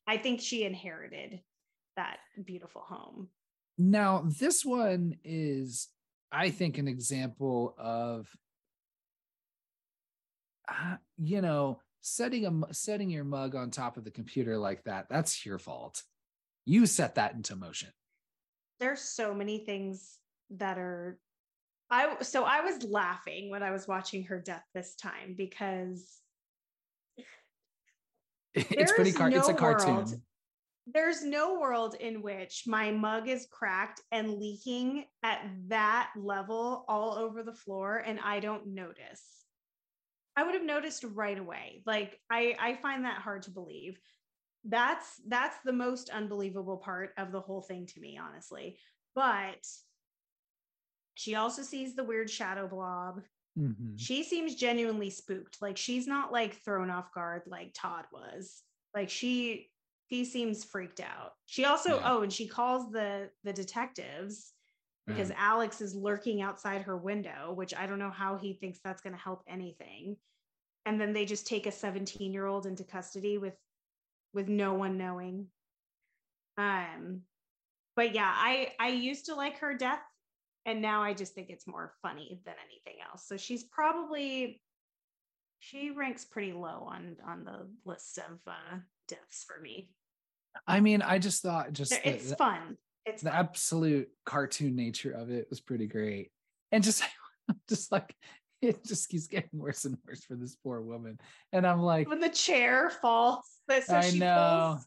I think she inherited that beautiful home. Now this one is, I think, an example of, uh, you know setting a setting your mug on top of the computer like that that's your fault. You set that into motion. There's so many things that are i so i was laughing when i was watching her death this time because it's pretty car- no it's a cartoon. world, there's no world in which my mug is cracked and leaking at that level all over the floor and i don't notice I would have noticed right away. Like I I find that hard to believe. That's that's the most unbelievable part of the whole thing to me, honestly. But she also sees the weird shadow blob. Mm-hmm. She seems genuinely spooked. Like she's not like thrown off guard like Tod was. Like she she seems freaked out. She also yeah. oh, and she calls the the detectives because mm. Alex is lurking outside her window, which I don't know how he thinks that's going to help anything. And then they just take a 17 year old into custody with with no one knowing. Um, but yeah, I I used to like her death, and now I just think it's more funny than anything else. So she's probably she ranks pretty low on on the list of uh, deaths for me. I mean, I just thought just it's the, fun. It's the absolute cartoon nature of it was pretty great. And just just like it just keeps getting worse and worse for this poor woman. And i'm like when the chair falls so i know.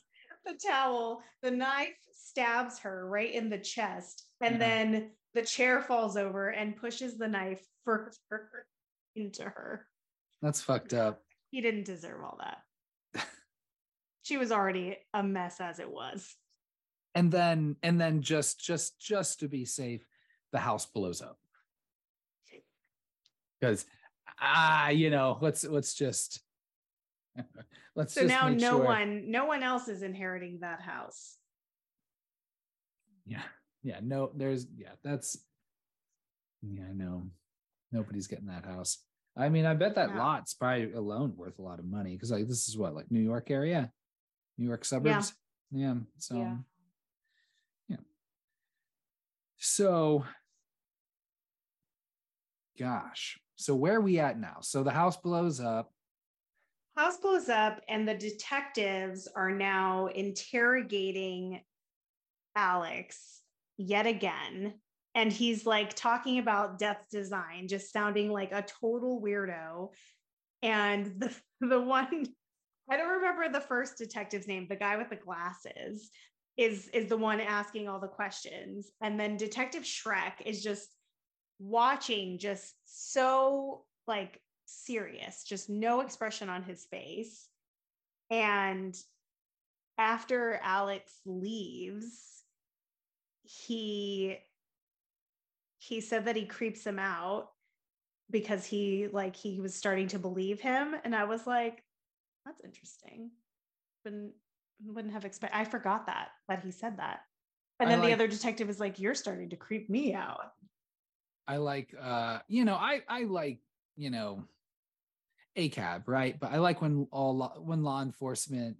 the towel the knife stabs her right in the chest and yeah. then the chair falls over and pushes the knife further into her. That's fucked up. He didn't deserve all that she was already a mess as it was. And then and then just just just to be safe the house blows up. Because ah you know let's let's just let's so now no sure. one no one else is inheriting that house. Yeah yeah no there's yeah that's yeah i know. Nobody's getting that house. I mean i bet that yeah. lot's probably alone worth a lot of money because like this is what like new york area new york suburbs yeah, yeah so yeah. So gosh. So where are we at now? So the house blows up. House blows up, and the detectives are now interrogating Alex yet again. And he's like talking about death design, just sounding like a total weirdo. And the, the one, I don't remember the first detective's name, the guy with the glasses is is the one asking all the questions. And then Detective Schreck is just watching, just so like serious, just no expression on his face. And after Alex leaves, he he said that he creeps him out because he like he was starting to believe him and i was like that's interesting. Wouldn't wouldn't have expect i forgot that that he said that. And then like, the other detective is like you're starting to creep me out. I like uh you know i i like you know a cab right? But i like when all law, when law enforcement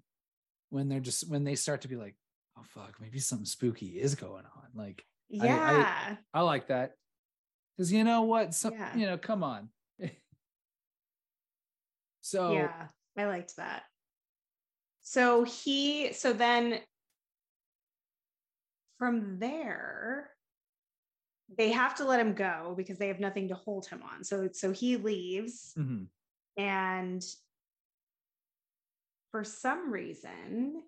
when they're just when they start to be like oh fuck, maybe something spooky is going on. Like, yeah, I, I, I like that. Because you know what, some yeah. you know, come on. so yeah, I liked that. So he, so then from there, they have to let him go because they have nothing to hold him on. So so he leaves, mm-hmm. and for some reason,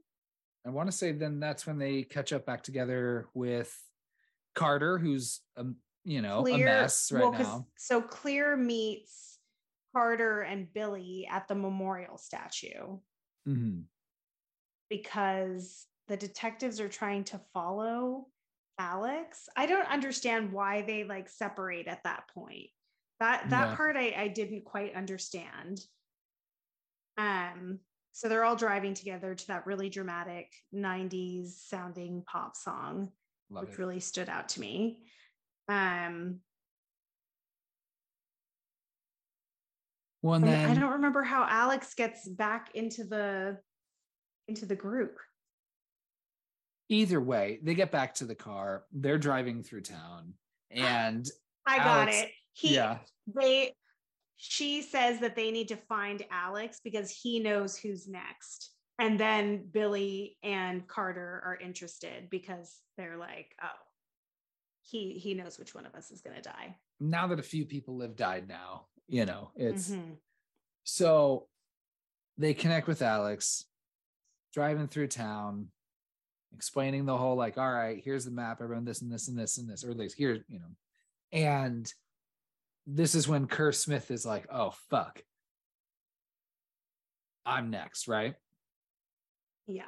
I want to say then that's when they catch up back together with Carter, who's a you know Clear, a mess right well, now. So Clear meets Carter and Billy at the memorial statue mm-hmm. because the detectives are trying to follow Alex. I don't understand why they like separate at that point. That that yeah. part I, I didn't quite understand. Um, so they're all driving together to that really dramatic 90s sounding pop song, Love which it. really stood out to me. Um, well, then, I don't remember how Alex gets back into the into the group. Either way, they get back to the car. They're driving through town, and I got it. He, yeah, they she says that they need to find Alex because he knows who's next. And then Billy and Carter are interested because they're like, oh, he he knows which one of us is going to die. Now that a few people have died now, you know, it's mm-hmm. so they connect with Alex driving through town explaining the whole like all right here's the map everyone this and this and this and this or at least here you know and this is when Kerr Smith is like, oh, fuck. I'm next, right? Yeah.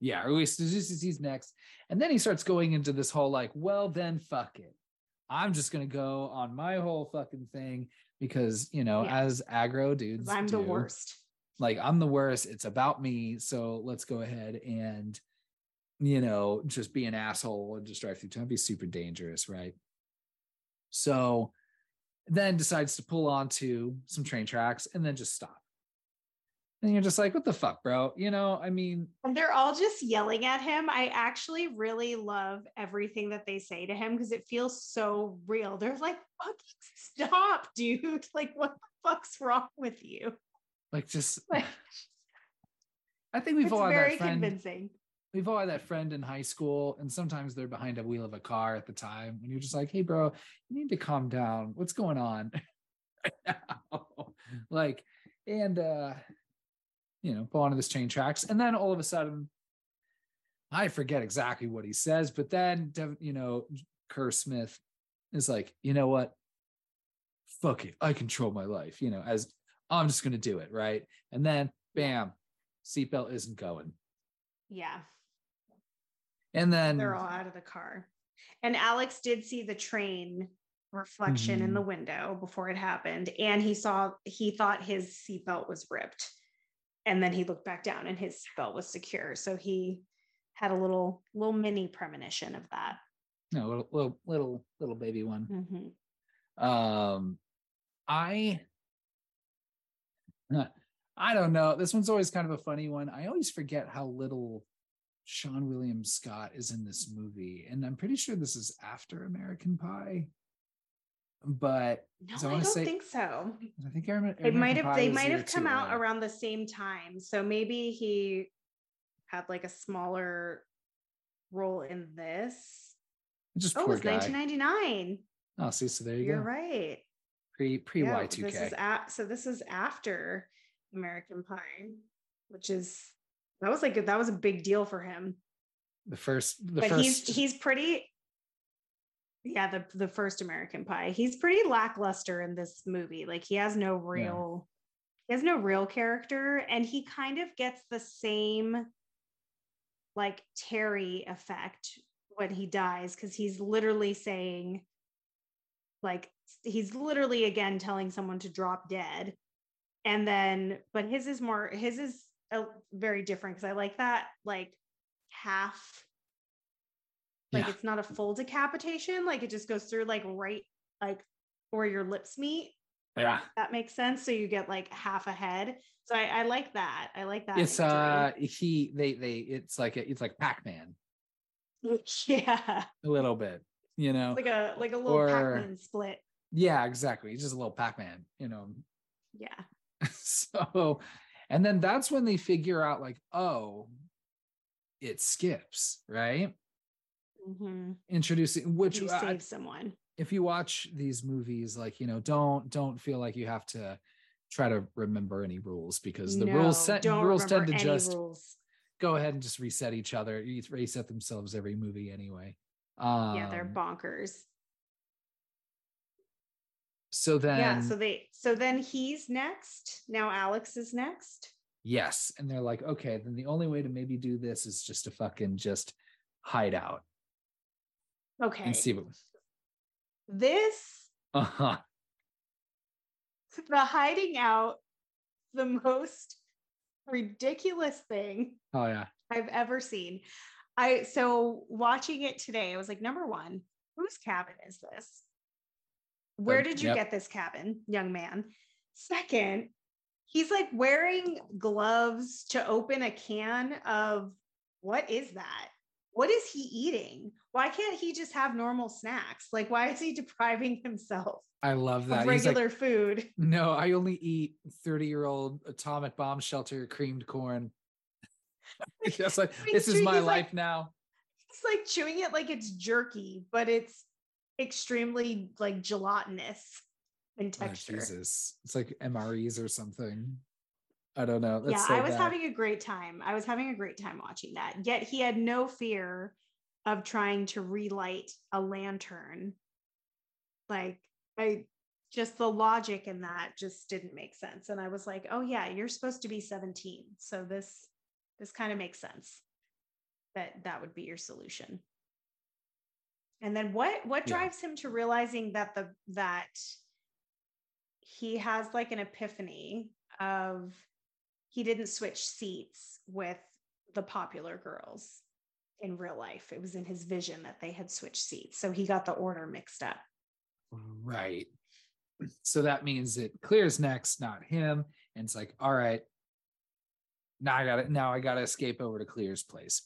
Yeah, or at least he's next. And then he starts going into this whole like, well, then fuck it. I'm just gonna go on my whole fucking thing because you know, yeah. as aggro dudes, I'm do, the worst. Like I'm the worst. It's about me. So let's go ahead and you know, just be an asshole and just drive through town. Be super dangerous, right? So then decides to pull onto some train tracks and then just stop. And you're just like, what the fuck, bro? You know, I mean, and they're all just yelling at him. I actually really love everything that they say to him because it feels so real. They're like, fucking stop, dude. Like, what the fuck's wrong with you? Like, just, like, I think we've all had that friend. Convincing we've all had that friend in high school, and sometimes they're behind a wheel of a car at the time, and you're just like, "Hey, bro, you need to calm down. What's going on?" like, and uh, you know, pull onto this chain tracks, and then all of a sudden, I forget exactly what he says, but then you know, Kerr Smith is like, you know what? Fuck it, I control my life. You know, as I'm just gonna do it, right? And then, bam, seatbelt isn't going. Yeah. And then they're all out of the car. And Alex did see the train reflection mm-hmm. in the window before it happened. And he saw, he thought his seatbelt was ripped. And then he looked back down and his belt was secure. So he had a little, little mini premonition of that. No, little, little, little, little baby one. Mm-hmm. Um, I, I don't know. This one's always kind of a funny one. I always forget how little Seann William Scott is in this movie, and I'm pretty sure this is after American Pie. But No, so I, wanna don't say- think so. I think Amer- They might have they might have come out right? around the same time. So maybe he had like a smaller role in this. Just Oh, it was guy. 1999. Oh, see, so there you You're go. right. Pre pre Yeah, Y two This is at so this is after American Pie, which is that was like a, that was a big deal for him. The first, the but first. he's he's pretty yeah, the the first American Pie. He's pretty lackluster in this movie. Like he has no real he has no real character and he kind of gets the same like Terry effect when he dies cuz he's literally saying like he's literally again telling someone to drop dead. And then but his is more his is a, very different cuz I like that like half like Yeah. it's not a full decapitation like it just goes through like right like where your lips meet yeah. that makes sense so you get like half a head so i, I like that i like that It's uh he they they it's like a, it's like Pac-Man yeah a little bit, you know. like a like a little Or- pac-man split yeah, exactly. He's just a little Pac-Man, you know. yeah so and then that's when they figure out like, oh, it skips, right? Hmm Introducing which you save someone. if you watch these movies like you know don't don't feel like you have to try to remember any rules because the rules set rules tend to just rules. go ahead and just reset each other reset themselves every movie anyway. Um yeah they're bonkers. So then yeah so they so then he's next. Now alex is next. Yes and they're like okay then the only way to maybe do this is just to fucking just hide out okay and see what this uh-huh the hiding out the most ridiculous thing oh yeah I've ever seen. I so watching it today, I was like, number one, whose cabin is this? Where did you yep. get this cabin, young man? Second, he's like wearing gloves to open a can of what is that? What is he eating? Why can't he just have normal snacks? Like, why is he depriving himself i love that of He's like, regular food? no i only eat 30 year old atomic bomb shelter creamed corn just like this is my he's like- life now It's like chewing it like it's jerky, but it's extremely like gelatinous in Oh, texture. Jesus. It's like MREs or something. I don't know. That's yeah, so I was bad. having a great time. I was having a great time watching that. Yet he had no fear of trying to relight a lantern. Like I just the logic in that just didn't make sense. And I was like, oh yeah, you're supposed to be 17. So this this kind of makes sense that that would be your solution. And then what what Yeah. drives him to realizing that the that he has like an epiphany of he didn't switch seats with the popular girls in real life. It was in his vision that they had switched seats. So he got the order mixed up. right. So that means it clears next, not him. And it's like, all right. Now I got it. Now I got to escape over to Clear's place.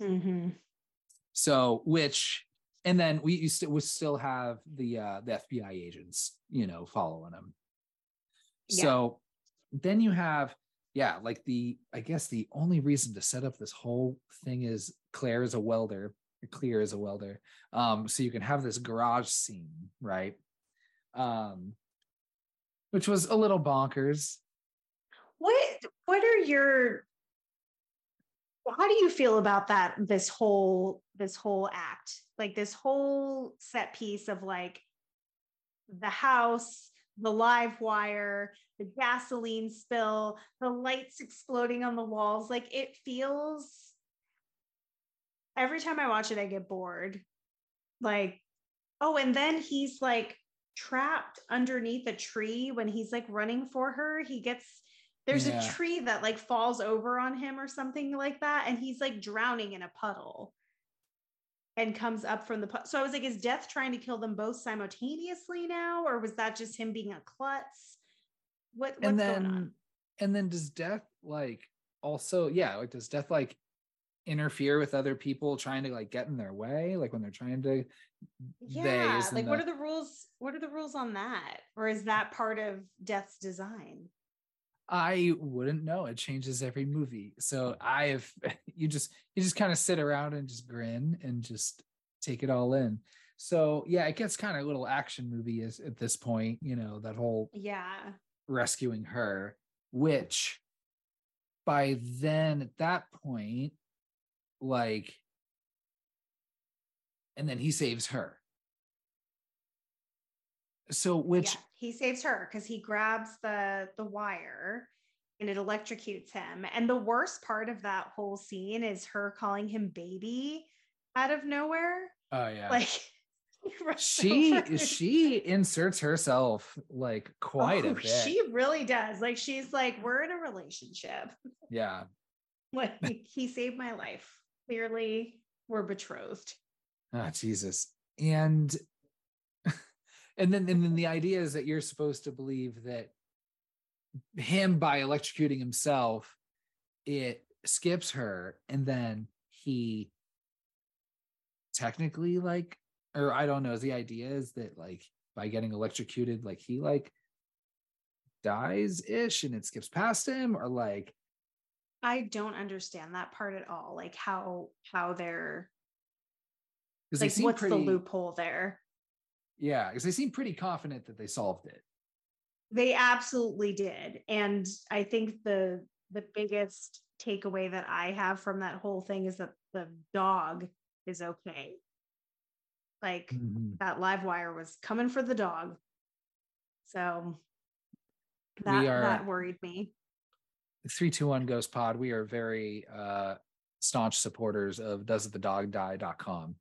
Mm-hmm. So, which, and then we used to we still have the uh the FBI agents, you know, following him. Yeah. So then you have, yeah, like the I guess the only reason to set up this whole thing is Clear is a welder, Clear is a welder. Um, so you can have this garage scene, right? Um, which was a little bonkers. What what are your how do you feel about that this whole this whole act? Like this whole set piece of like the house, the live wire, the gasoline spill, the lights exploding on the walls. Like it feels every time I watch it, I get bored. Like, oh, and then he's like trapped underneath a tree when he's like running for her. He gets there's Yeah. a tree that like falls over on him or something like that, and he's like drowning in a puddle and comes up from the. So I was like, is death trying to kill them both simultaneously now, or was that just him being a klutz? What what's and then going on? and then does death like also yeah like does death like interfere with other people trying to like get in their way like when they're trying to yeah like what are the rules what are the rules on that or is that part of death's design i wouldn't know it changes every movie. So mm. i have you just you just kind of sit around and just grin and just take it all in. So yeah it gets kind of a little action movie is at this point you know that whole yeah. rescuing her which by then at that point like and then he saves her so which yeah, he saves her because he grabs the the wire and it electrocutes him. And the worst part of that whole scene is her calling him baby out of nowhere. Oh yeah. Like she she inserts herself like quite oh, a bit. she really does. Like she's like we're in a relationship. Yeah. Like he saved my life. Clearly we're betrothed. Ah, oh, Jesus. And and then and then the idea is that you're supposed to believe that him by electrocuting himself, it skips her, and then he technically like or I don't know, the idea is that like by getting electrocuted, like he like dies ish and it skips past him, or like I don't understand that part at all. Like how how they're like what's pretty, the loophole there? Yeah, because they seem pretty confident that they solved it. They absolutely did. And I think the the biggest takeaway that I have from that whole thing is that the dog is okay. Like mm-hmm. that live wire was coming for the dog. So that are, that worried me. 321 Ghost Pod, we are very uh, staunch supporters of does the dog doesthedogdie.com.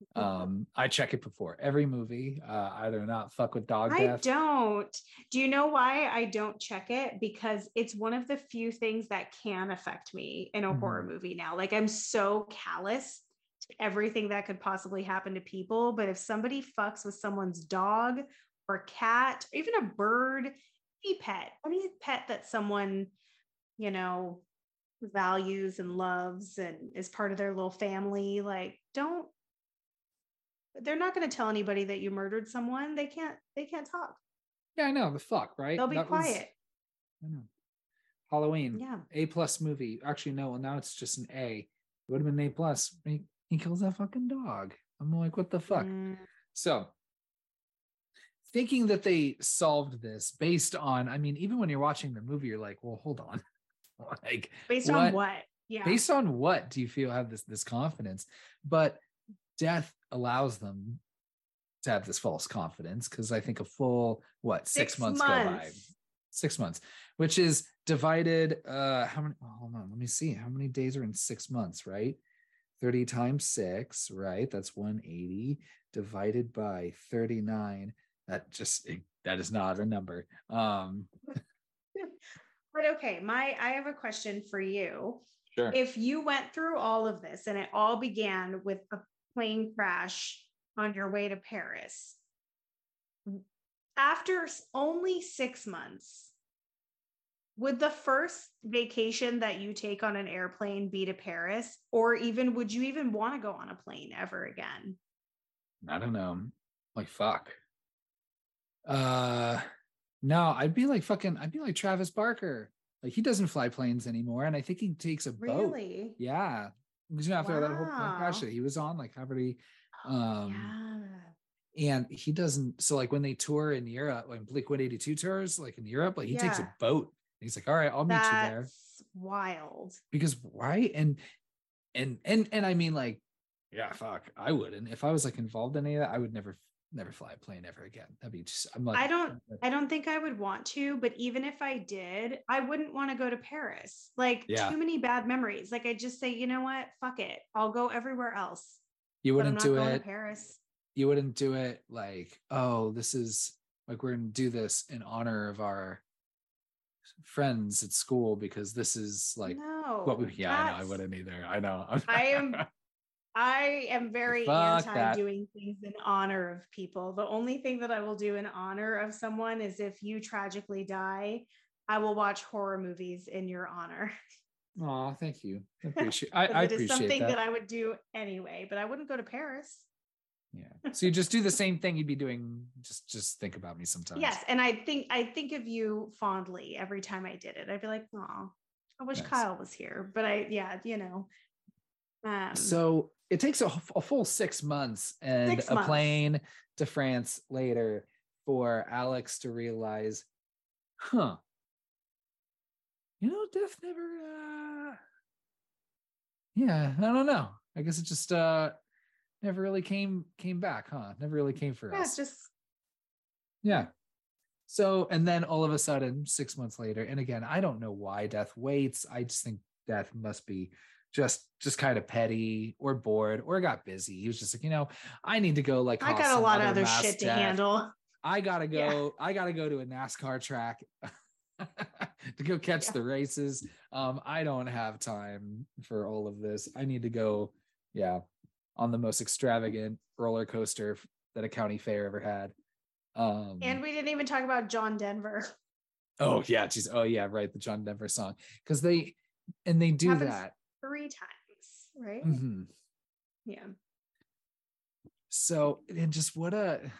Um, I check it before every movie. Uh, either not fuck with dog I don't. Do you know why I don't check it? Because it's one of the few things that can affect me in a mm-hmm. horror movie now. Like I'm so callous to everything that could possibly happen to people. But if somebody fucks with someone's dog or cat, or even a bird, any pet, any pet that someone you know, values and loves and is part of their little family. Like, don't they're not going to tell anybody that you murdered someone. They can't they can't talk. Yeah, I know. The fuck, right? They'll be that quiet. Was, I know. Halloween. Yeah. A plus movie. Actually, no, Well, now it's just an A. It would have been A plus. He, he kills that fucking dog. I'm like, what the fuck? Mm. So thinking that they solved this based on, I mean, even when you're watching the movie, you're like, well, hold on. like based what, on what? Yeah. Based on what do you feel have this this confidence? But death allows them to have this false confidence because I think a full what six, six months, months, go by. Six months, which is divided. Uh how many oh, hold on, let me see. How many days are in six months, right? 30 times six, right? That's 180 divided by 39. That just that is not a number. Um But okay, my I have a question for you. Sure. If you went through all of this and it all began with a plane crash on your way to Paris, after only six months, would the first vacation that you take on an airplane be to Paris? Or even would you even want to go on a plane ever again? I don't know. Like, fuck. Uh, no, I'd be like fucking, I'd be like Travis Barker. Like he doesn't fly planes anymore. And I think he takes a boat. Really? Yeah. Because after wow. that whole crash that he was on, like however he um yeah. and he doesn't so like when they tour in Europe, when Blink 182 tours, like in Europe, like he yeah. takes a boat. And he's like, all right, I'll meet That's you there. Wild. Because why? And and and and I mean like, yeah, fuck, I wouldn't. If I was like involved in any of that, I would never never fly a plane ever again. That'd be just I'm like I don't I don't think I would want to, but even if I did, I wouldn't want to go to Paris. Like yeah. too many bad memories. Like I just say, you know what? Fuck it. I'll go everywhere else. You wouldn't do it. Paris. You wouldn't do it like, oh, this is like we're gonna do this in honor of our friends at school because this is like no, what we yeah, I know I wouldn't either. I know. I am I am very Fuck anti that. doing things in honor of people. The only thing that I will do in honor of someone is if you tragically die, I will watch horror movies in your honor. Oh, thank you. I appreciate. I, 'Cause I it is appreciate something that. that. I would do anyway, but I wouldn't go to Paris. yeah. So you just do the same thing you'd be doing. Just just think about me sometimes. Yes, and I think I think of you fondly every time I did it. I'd be like, "Oh, I wish Nice. Kyle was here." But I, yeah, you know. Um, So it takes a full six months and Six a months. plane to France later for Alex to realize, huh? You know, death never. Uh, yeah, I don't know. I guess it just uh never really came came back, huh? Never really came for yeah, us. just Yeah. So, and then all of a sudden, six months later, and again, I don't know why death waits. I just think death must be just just kind of petty or bored or got busy. He was just like, you know, I need to go like I got a lot of other shit to death. handle. I gotta Yeah. go. I gotta go to a NASCAR track to go catch Yeah. the races. Um, I don't have time for all of this. I need to go, yeah, on the most extravagant roller coaster that a county fair ever had. Um, And we didn't even talk about John Denver. oh yeah, geez, oh yeah, right, the John Denver song because they and they do Happens that. Three times, right? Mhm. Yeah. So and just what a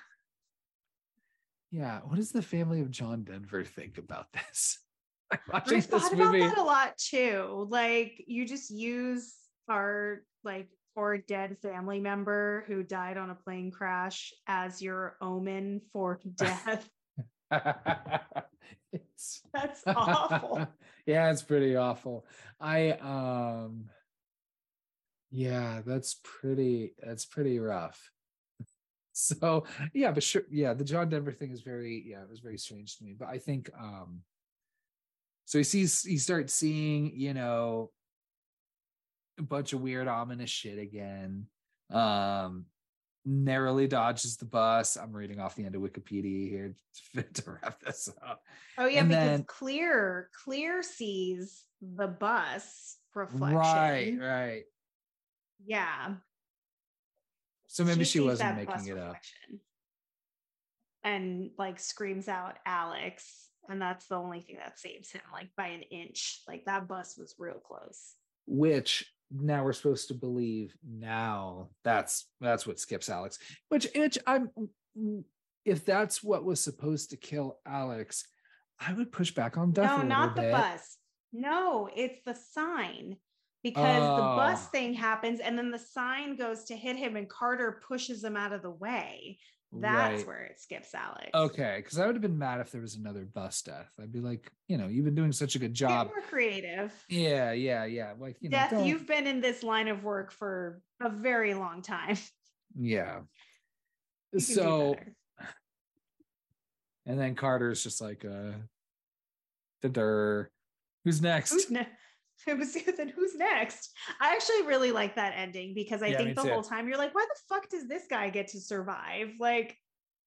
yeah, what does the family of John Denver think about this? Like watching this thought about movie. that a lot too. Like you just use our like poor dead family member who died on a plane crash as your omen for death. it's That's awful. yeah, it's pretty awful. I um yeah, that's pretty that's pretty rough. So yeah, but sure, yeah, the John Denver thing is very, yeah, it was very strange to me. But I think um so he sees he starts seeing, you know, a bunch of weird ominous shit again. Um narrowly dodges the bus. I'm reading off the end of Wikipedia here to wrap this up. Oh yeah, And because then- Clear Clear sees the bus reflection. Right, right. Yeah. So maybe she, sees wasn't making it up. And like screams out Alex. And that's the only thing that saves him, like by an inch. Like that bus was real close. Which now we're supposed to believe now that's that's what skips Alex. Which which I'm if that's what was supposed to kill Alex, I would push back on a no, not the bit. bus. No, it's the sign. Because the bus Oh. thing happens and then the sign goes to hit him and Carter pushes him out of the way. That's Right. where it skips Alex. Okay, because I would have been mad if there was another bus death. I'd be like, you know, you've been doing such a good Get job. more creative. Yeah, yeah, yeah. Like, you Death, don't- you've been in this line of work for a very long time. yeah. You can do So, and then Carter's just like, uh, da Who's next? who's next? It was then who's next? I actually really like that ending because I Yeah, think the too. whole time you're like, why the fuck does this guy get to survive? Like,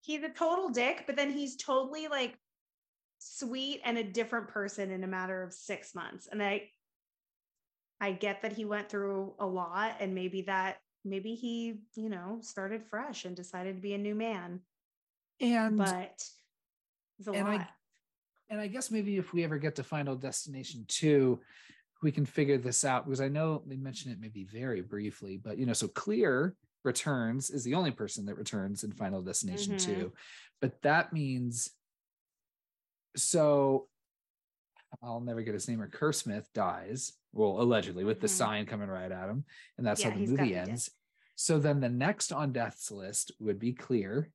he's a total dick, but then he's totally like sweet and a different person in a matter of six months. And I, I get that he went through a lot, and maybe that maybe he, you know, started fresh and decided to be a new man. and But it's a and I- and I guess maybe if we ever get to Final Destination 2, we can figure this out because I know they mention it maybe very briefly, but you know, so Clear returns is the only person that returns in Final Destination Mhm. 2. But that means so I'll never get his name or Smith dies, well, allegedly with the Mhm. sign coming right at him, and that's Yeah, how the movie dead. ends. So then the next on death's list would be Clear,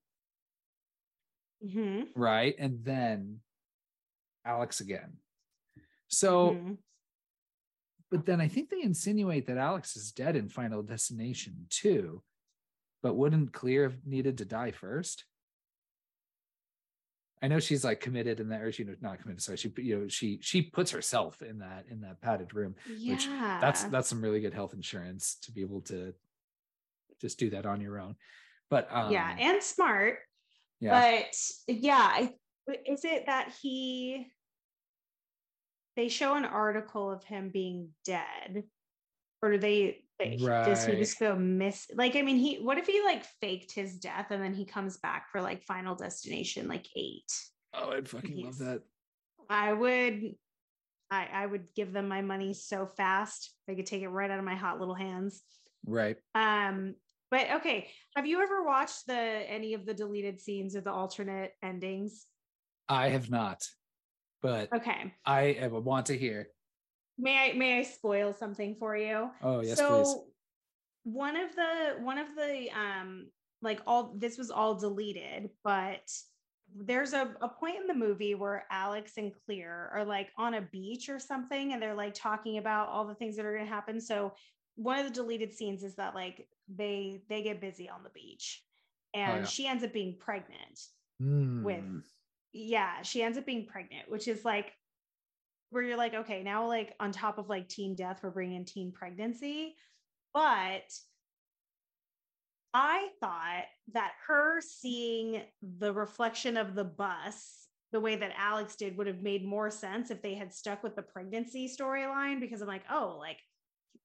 Mhm, right? And then Alex again. So, mhm. But then I think they insinuate that Alex is dead in Final Destination too. But wouldn't Clear have needed to die first? I know she's like committed in that, or she not committed. Sorry, she you know she she puts herself in that in that padded room. yeah, That's that's some really good health insurance to be able to just do that on your own. But um, yeah, and smart. yeah, But yeah, I, is it that he? They show an article of him being dead, or do they? they- Does he just go miss? Like, I mean, he. What if he like faked his death and then he comes back for like Final Destination like eight? oh, I'd fucking love that. I would. I, I would give them my money so fast. They could take it right out of my hot little hands. Right. Um, but okay, have you ever watched the any of the deleted scenes or the alternate endings? I have not, but Okay. I want to hear. May I may I spoil something for you? Oh yes, so please. one of the one of the um like all this was all deleted, but there's a, a point in the movie where Alex and Clear are like on a beach or something and they're like talking about all the things that are going to happen. So one of the deleted scenes is that like they they get busy on the beach and yeah. she ends up being pregnant Hmm. with yeah, she ends up being pregnant, which is like where you're like, okay, now like on top of like teen death, we're bringing teen pregnancy. But I thought that her seeing the reflection of the bus the way that Alex did would have made more sense if they had stuck with the pregnancy storyline because I'm like, oh, like,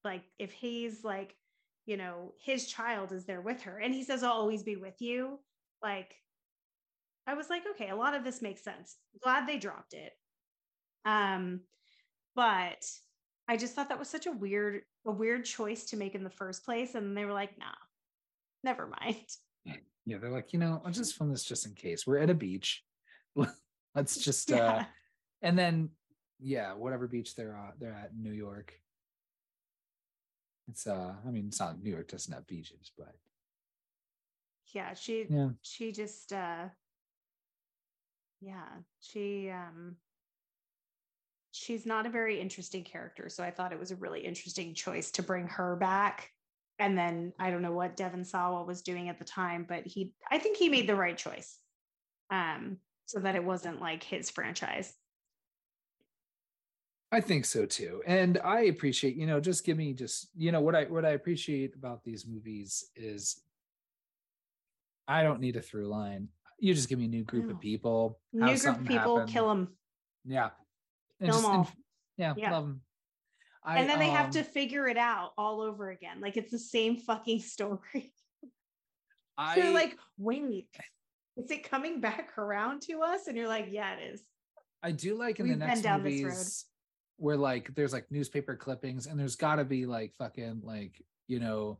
like if he's like, you know, his child is there with her and he says, I'll always be with you. Like, I was like, okay, a lot of this makes sense. Glad they dropped it. Um, but I just thought that was such a weird, a weird choice to make in the first place. And they were like, nah, never mind. Yeah, they're like, you know, I'll just film this just in case. We're at a beach. Let's just uh and then yeah, whatever beach they're at, they're at New York. It's uh, I mean, it's not New York doesn't have beaches, but Yeah, she yeah, she just uh yeah, she um she's not a very interesting character. So I thought it was a really interesting choice to bring her back. And then I don't know what Devon Sawa was doing at the time, but he I think he made the right choice. Um, so that it wasn't like his franchise. I think so too. And I appreciate, you know, just give me just, you know, what I what I appreciate about these movies is I don't need a through line. You just give me a new group of people. New group of people, happen. kill them. Yeah. And Kill just- and all. f- yeah, Yeah. love 'em. I, and then they have to um, figure it out all over again. Like it's the same fucking story. I They're like, wait, is it coming back around to us? And you're like, yeah, it is. I do like in We've the next down this road. movies where like there's like newspaper clippings and there's got to be like fucking like you know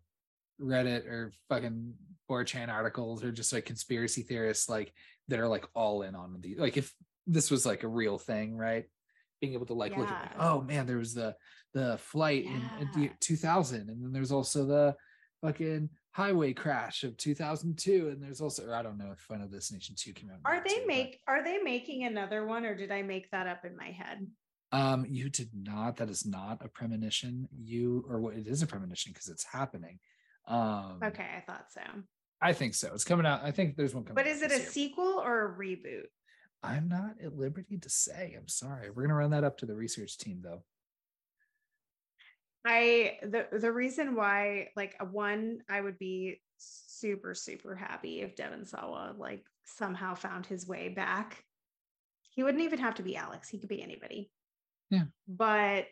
Reddit or fucking 4chan articles or just like conspiracy theorists like that are like all in on the like if this was like a real thing, right? Being able to like look at like, oh man, there was the the flight in, in 2000 and then there's also the fucking highway crash of 2002 and there's also or I don't know if Final Destination 2 came out. Are they too, but- make are they making another one or did I make that up in my head? Um, you did not. That is not a premonition. You or what? It is a premonition because it's happening. Um, Okay, I thought so. I think so. It's coming out. I think there's one coming. But is it a year. sequel or a reboot? I'm not at liberty to say. I'm sorry. We're gonna run that up to the research team though. I the the reason why like one I would be super super happy if Devon Sawa like somehow found his way back. He wouldn't even have to be Alex. He could be anybody. Yeah. But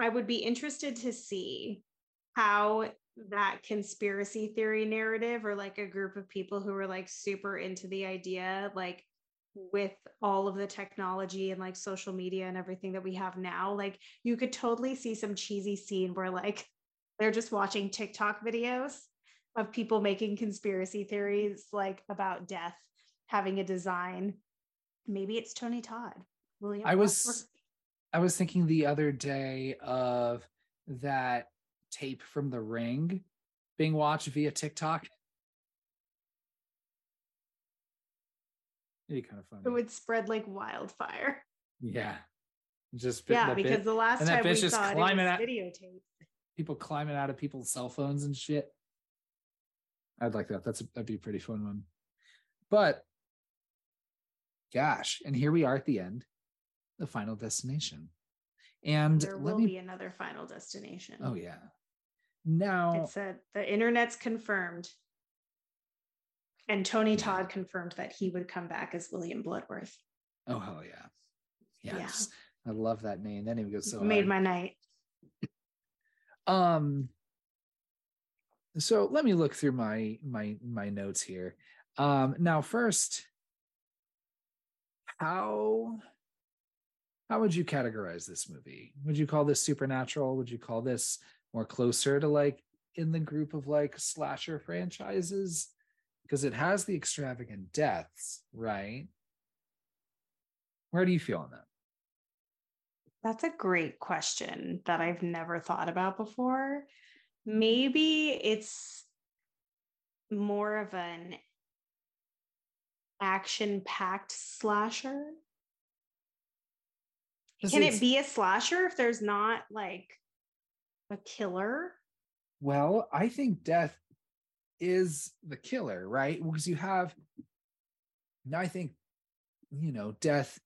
I would be interested to see how that conspiracy theory narrative or like a group of people who were like super into the idea like with all of the technology and like social media and everything that we have now, like you could totally see some cheesy scene where like they're just watching TikTok videos of people making conspiracy theories like about death having a design. Maybe it's Tony Todd. William I was. I was thinking the other day of that tape from The Ring being watched via TikTok. It'd be kind of funny. it would spread like wildfire. yeah. Just Yeah, because the last time we just saw it, it was videotape. people climbing out of people's cell phones and shit. I'd like that. That's a, that'd be a pretty fun one. But gosh, and here we are at the end, the final destination. And There let will me be another final destination. Oh yeah. Now It said the internet's confirmed. And Tony Todd confirmed that he would come back as William Bludworth. oh hell yeah. Yeah. Yes. I love that name. That name goes so Made hard. my night. um so let me look through my my my notes here um now first how how would you categorize this movie? Would you call this supernatural? Would you call this more closer to like in the group of like slasher franchises? Because it has the extravagant deaths, right? Where do you feel on that? That's a great question that I've never thought about before. Maybe it's more of an action packed slasher. Can it be a slasher if there's not like a killer? Well, I think death is the killer, right? Because you have now I think you know, death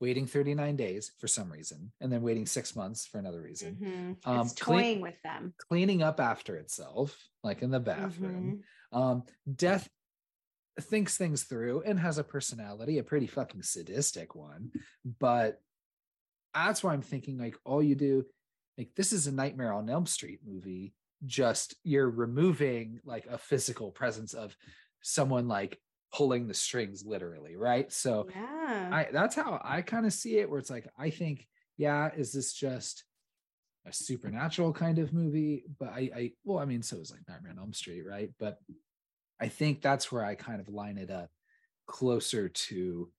waiting 39 days for some reason and then waiting six months for another reason mm-hmm. um, it's toying clean, with them cleaning up after itself like in the bathroom mm-hmm. um, death thinks things through and has a personality a pretty fucking sadistic one but that's why i'm thinking like all you do like this is a nightmare on elm street movie. Just you're removing like a physical presence of someone like pulling the strings literally right? So yeah. I that's how i kind of see it where it's like i think yeah is this just a supernatural kind of movie? But i i well i mean so is like nightmare on elm street right? But i think that's where i kind of line it up closer to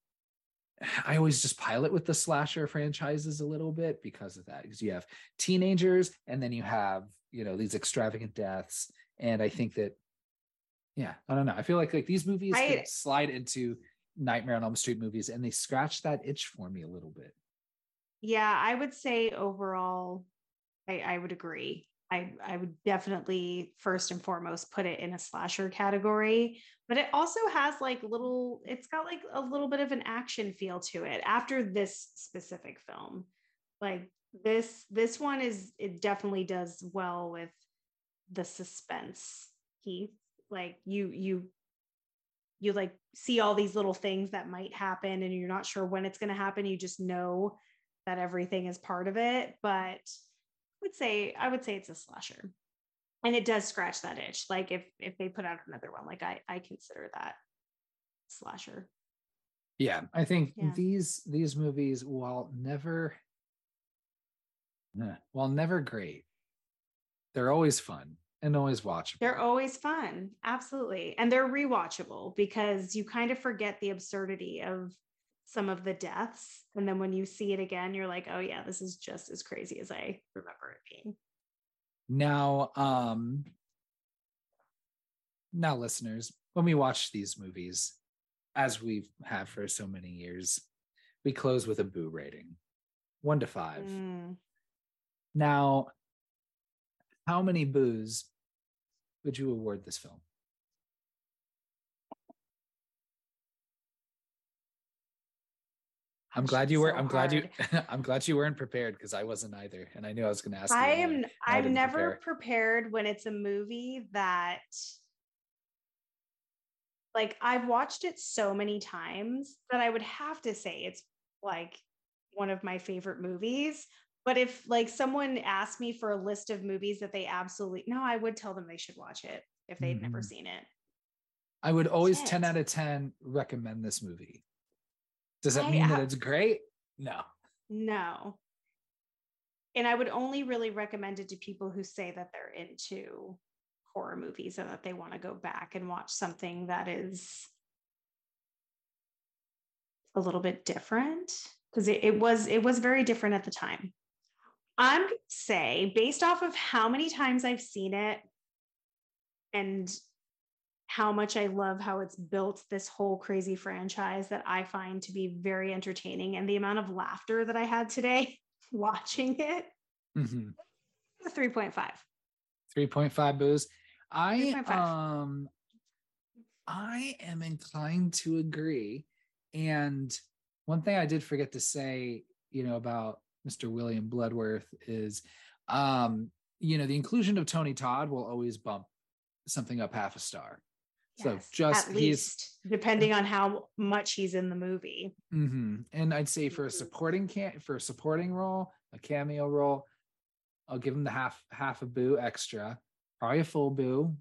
I always just pilot with the slasher franchises a little bit because of that. Because you have teenagers and then you have, you know, these extravagant deaths. And I think that yeah i don't know i feel like like these movies I, slide into nightmare on elm street movies and they scratch that itch for me a little bit yeah i would say overall i i would agree i i would definitely first and foremost put it in a slasher category but it also has like little it's got like a little bit of an action feel to it after this specific film. Like this this one is it definitely does well with the suspense heath like you you you like see all these little things that might happen and you're not sure when it's going to happen. You just know that everything is part of it but would say i would say it's a slasher and it does scratch that itch like if if they put out another one like i i consider that slasher yeah i think yeah. these these movies while never while never great they're always fun and always watchable. They're always fun. Absolutely. And they're rewatchable because you kind of forget the absurdity of some of the deaths. And then when you see it again, you're like, oh yeah, this is just as crazy as I remember it being. Now, um, now listeners, when we watch these movies, as we have for so many years, we close with a boo rating. One to five. Mm. Now, how many boos would you award this film? I'm glad you were. So I'm glad hard. you. I'm glad you weren't prepared because I wasn't either, and I knew I was going to ask. I am. I'm never prepare. prepared when it's a movie that, like, I've watched it so many times that I would have to say it's like one of my favorite movies. But if like someone asked me for a list of movies that they absolutely no, I would tell them they should watch it if they'd mm-hmm. never seen it. I would always Shit. 10 out of 10 recommend this movie. Does that I, mean that it's great? No. No. And I would only really recommend it to people who say that they're into horror movies and that they want to go back and watch something that is a little bit different because it, it was it was very different at the time I'm to say, based off of how many times I've seen it and how much I love how it's built this whole crazy franchise that I find to be very entertaining and the amount of laughter that I had today watching it. Mm-hmm. 3.5. 3.5 boos. I 3.5. um I am inclined to agree. And one thing I did forget to say, you know, about Mr. William Bludworth is, um, you know, the inclusion of Tony Todd will always bump something up half a star. So just at least depending on how much he's in the movie. Mm-hmm. And I'd say for a mm-hmm. supporting can for a supporting role, a cameo role, I'll give him the half half a boo extra, probably a full boo.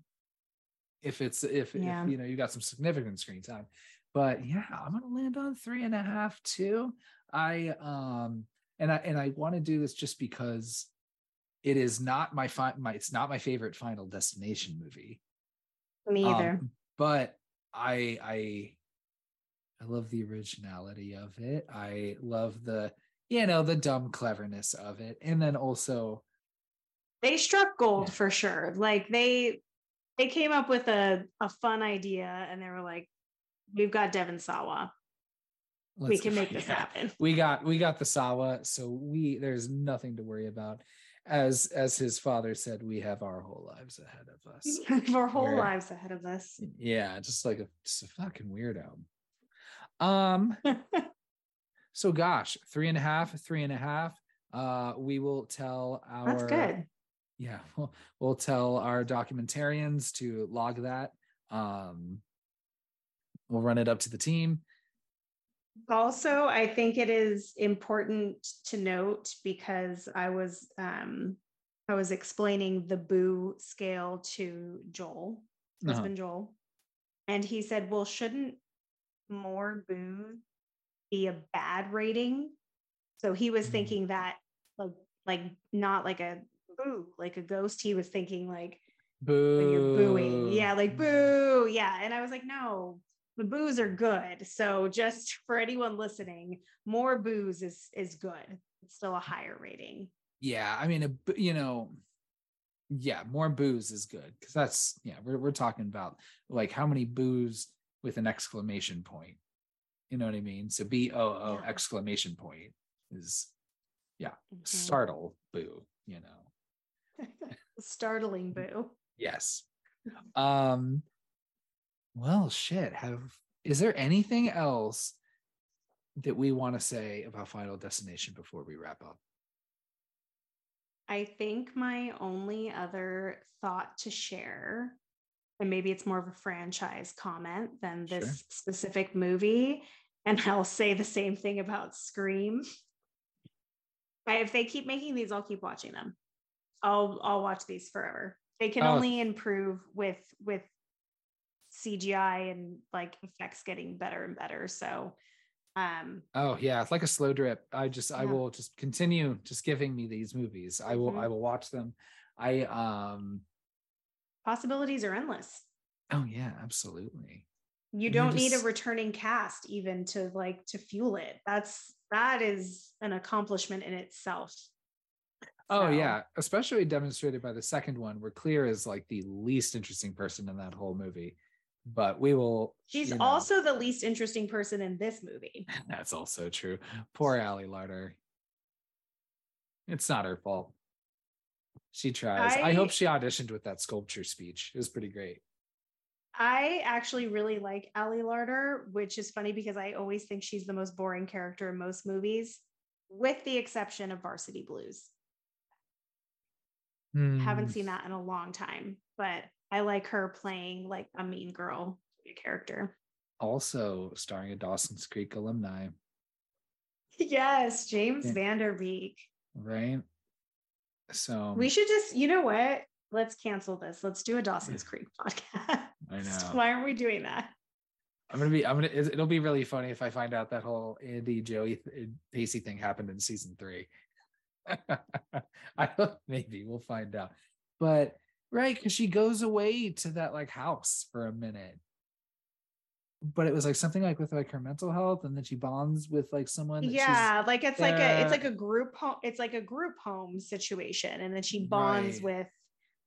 If it's if, yeah. if you know you got some significant screen time, but yeah, I'm gonna land on three and a half too. I um and I and I want to do this just because it is not my fi- my it's not my favorite Final Destination movie. Me either. Um, but I I I love the originality of it. I love the you know the dumb cleverness of it, and then also they struck gold Yeah. for sure. Like they they came up with a a fun idea, and they were like, "We've got Devon Sawa. we let's- can make this yeah. happen." we got we got the sawa so we there's nothing to worry about as as his father said we have our whole lives ahead of us have Our whole lives ahead of us. yeah just like a, just a fucking weirdo um so gosh three and a half three and a half uh we will tell our That's good. yeah we'll, we'll tell our documentarians to log that um we'll run it up to the team Also, I think it is important to note because I was um I was explaining the boo scale to Joel, Uh-huh. husband Joel, and he said, "Well, shouldn't more boo be a bad rating?" So he was Mm. thinking that like like not like a boo, like a ghost. He was thinking like boo when you're booing. Yeah, like boo. Yeah. And I was like, no, the boos are good. So just for anyone listening, more boos is is good. It's still a higher rating. yeah i mean a, b- you know yeah more booze is good because that's yeah we're, we're talking about like how many booze with an exclamation point you know what i mean so b-o-o Yeah. exclamation point is Mhm. startle boo you know Startling boo. yes um well shit have is there anything else that we want to say about final destination before we wrap up I think my only other thought to share, and maybe it's more of a franchise comment than this Sure. specific movie, and I'll say the same thing about Scream. I- if they keep making these, I'll keep watching them. I'll I'll watch these forever. They can Oh. only improve with with CGI and like effects getting better and better. So um Oh yeah, it's like a slow drip. I just I will just continue just giving me these movies. I will Mhm. I will watch them. I um possibilities are endless. oh yeah, absolutely. you And don't need a returning cast even to like to fuel it that's that is an accomplishment in itself Oh So, yeah, especially demonstrated by the second one where Clear is like the least interesting person in that whole movie. But we will she's you know, also the least interesting person in this movie that's also true. Poor Ali Larter. It's not her fault. She tries. I, I- hope she auditioned with that sculpture speech. It was pretty great. i actually really like Ali Larter which is funny because i always think she's the most boring character in most movies with the exception of varsity blues haven't Hmm. seen that in a long time but i like her playing like a mean girl character Also starring a Dawson's Creek alumni. yes james Yeah. Van Der Beek right? So We should just, you know what? Let's cancel this. Let's do a Dawson's Creek podcast. I know. Why aren't we doing that? I'm gonna be. I'm gonna. it- It'll be really funny if I find out that whole Andie Joey Pacey thing happened in season three. I don't. Maybe we'll find out. But right, because she goes away to that like house for a minute. But it was like something like with like her mental health, and then she bonds with like someone. Yeah, like it's like a it's like a group home. It's like a group home situation, and then she bonds Right. with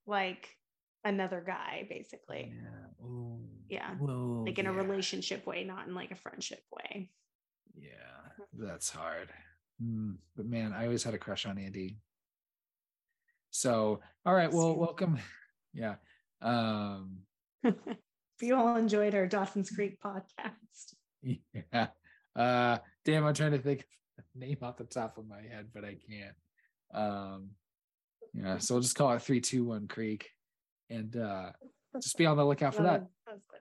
like another guy, basically, Yeah. Ooh, Yeah, Whoa, like in a relationship way, not in like a friendship way. Yeah, that's hard. Mm, but man, I always had a crush on Andie. So, all right, well, welcome. Yeah. Um, if you all enjoyed our Dawson's Creek podcast, yeah. Uh, damn, I'm trying to think of the name off the top of my head, but I can't. Um, yeah, so we'll just call it 321 Creek and uh just be on the lookout for that. That was good.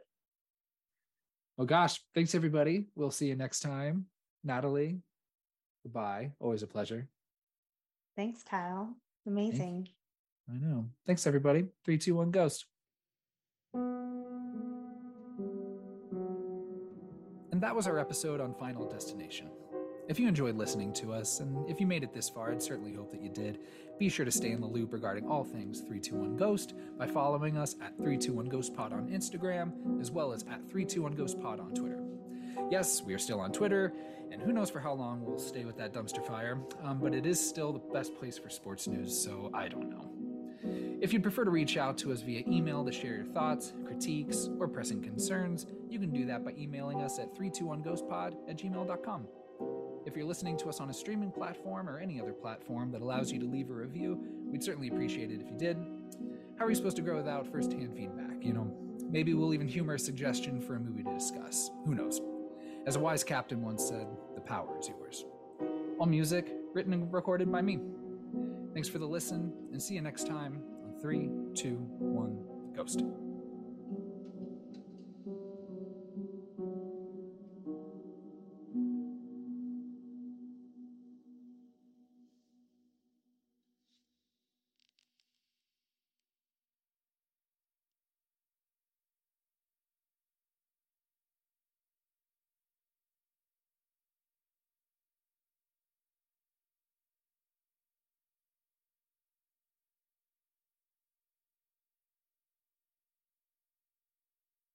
Well, gosh, thanks everybody. We'll see you next time. Natalie, goodbye. Always a pleasure. Thanks, Kyle. Amazing. I know. Thanks, everybody. Three, two, one, ghost. And that was our episode on Final Destination. If you enjoyed listening to us, and if you made it this far, I'd certainly hope that you did, be sure to stay in the loop regarding all things 321 Ghost by following us at 321 Ghost Pod on Instagram, as well as at 321 Ghost Pod on Twitter. Yes, we are still on Twitter, and who knows for how long we'll stay with that dumpster fire, um, but it is still the best place for sports news, so I don't know. If you'd prefer to reach out to us via email to share your thoughts, critiques, or pressing concerns, you can do that by emailing us at 321ghostpod at gmail.com. If you're listening to us on a streaming platform or any other platform that allows you to leave a review, we'd certainly appreciate it if you did. How are you supposed to grow without firsthand feedback? You know, maybe we'll even humor a suggestion for a movie to discuss. Who knows? As a wise captain once said, the power is yours. All music written and recorded by me. Thanks for the listen, and see you next time on 3, 2, 1, Ghost.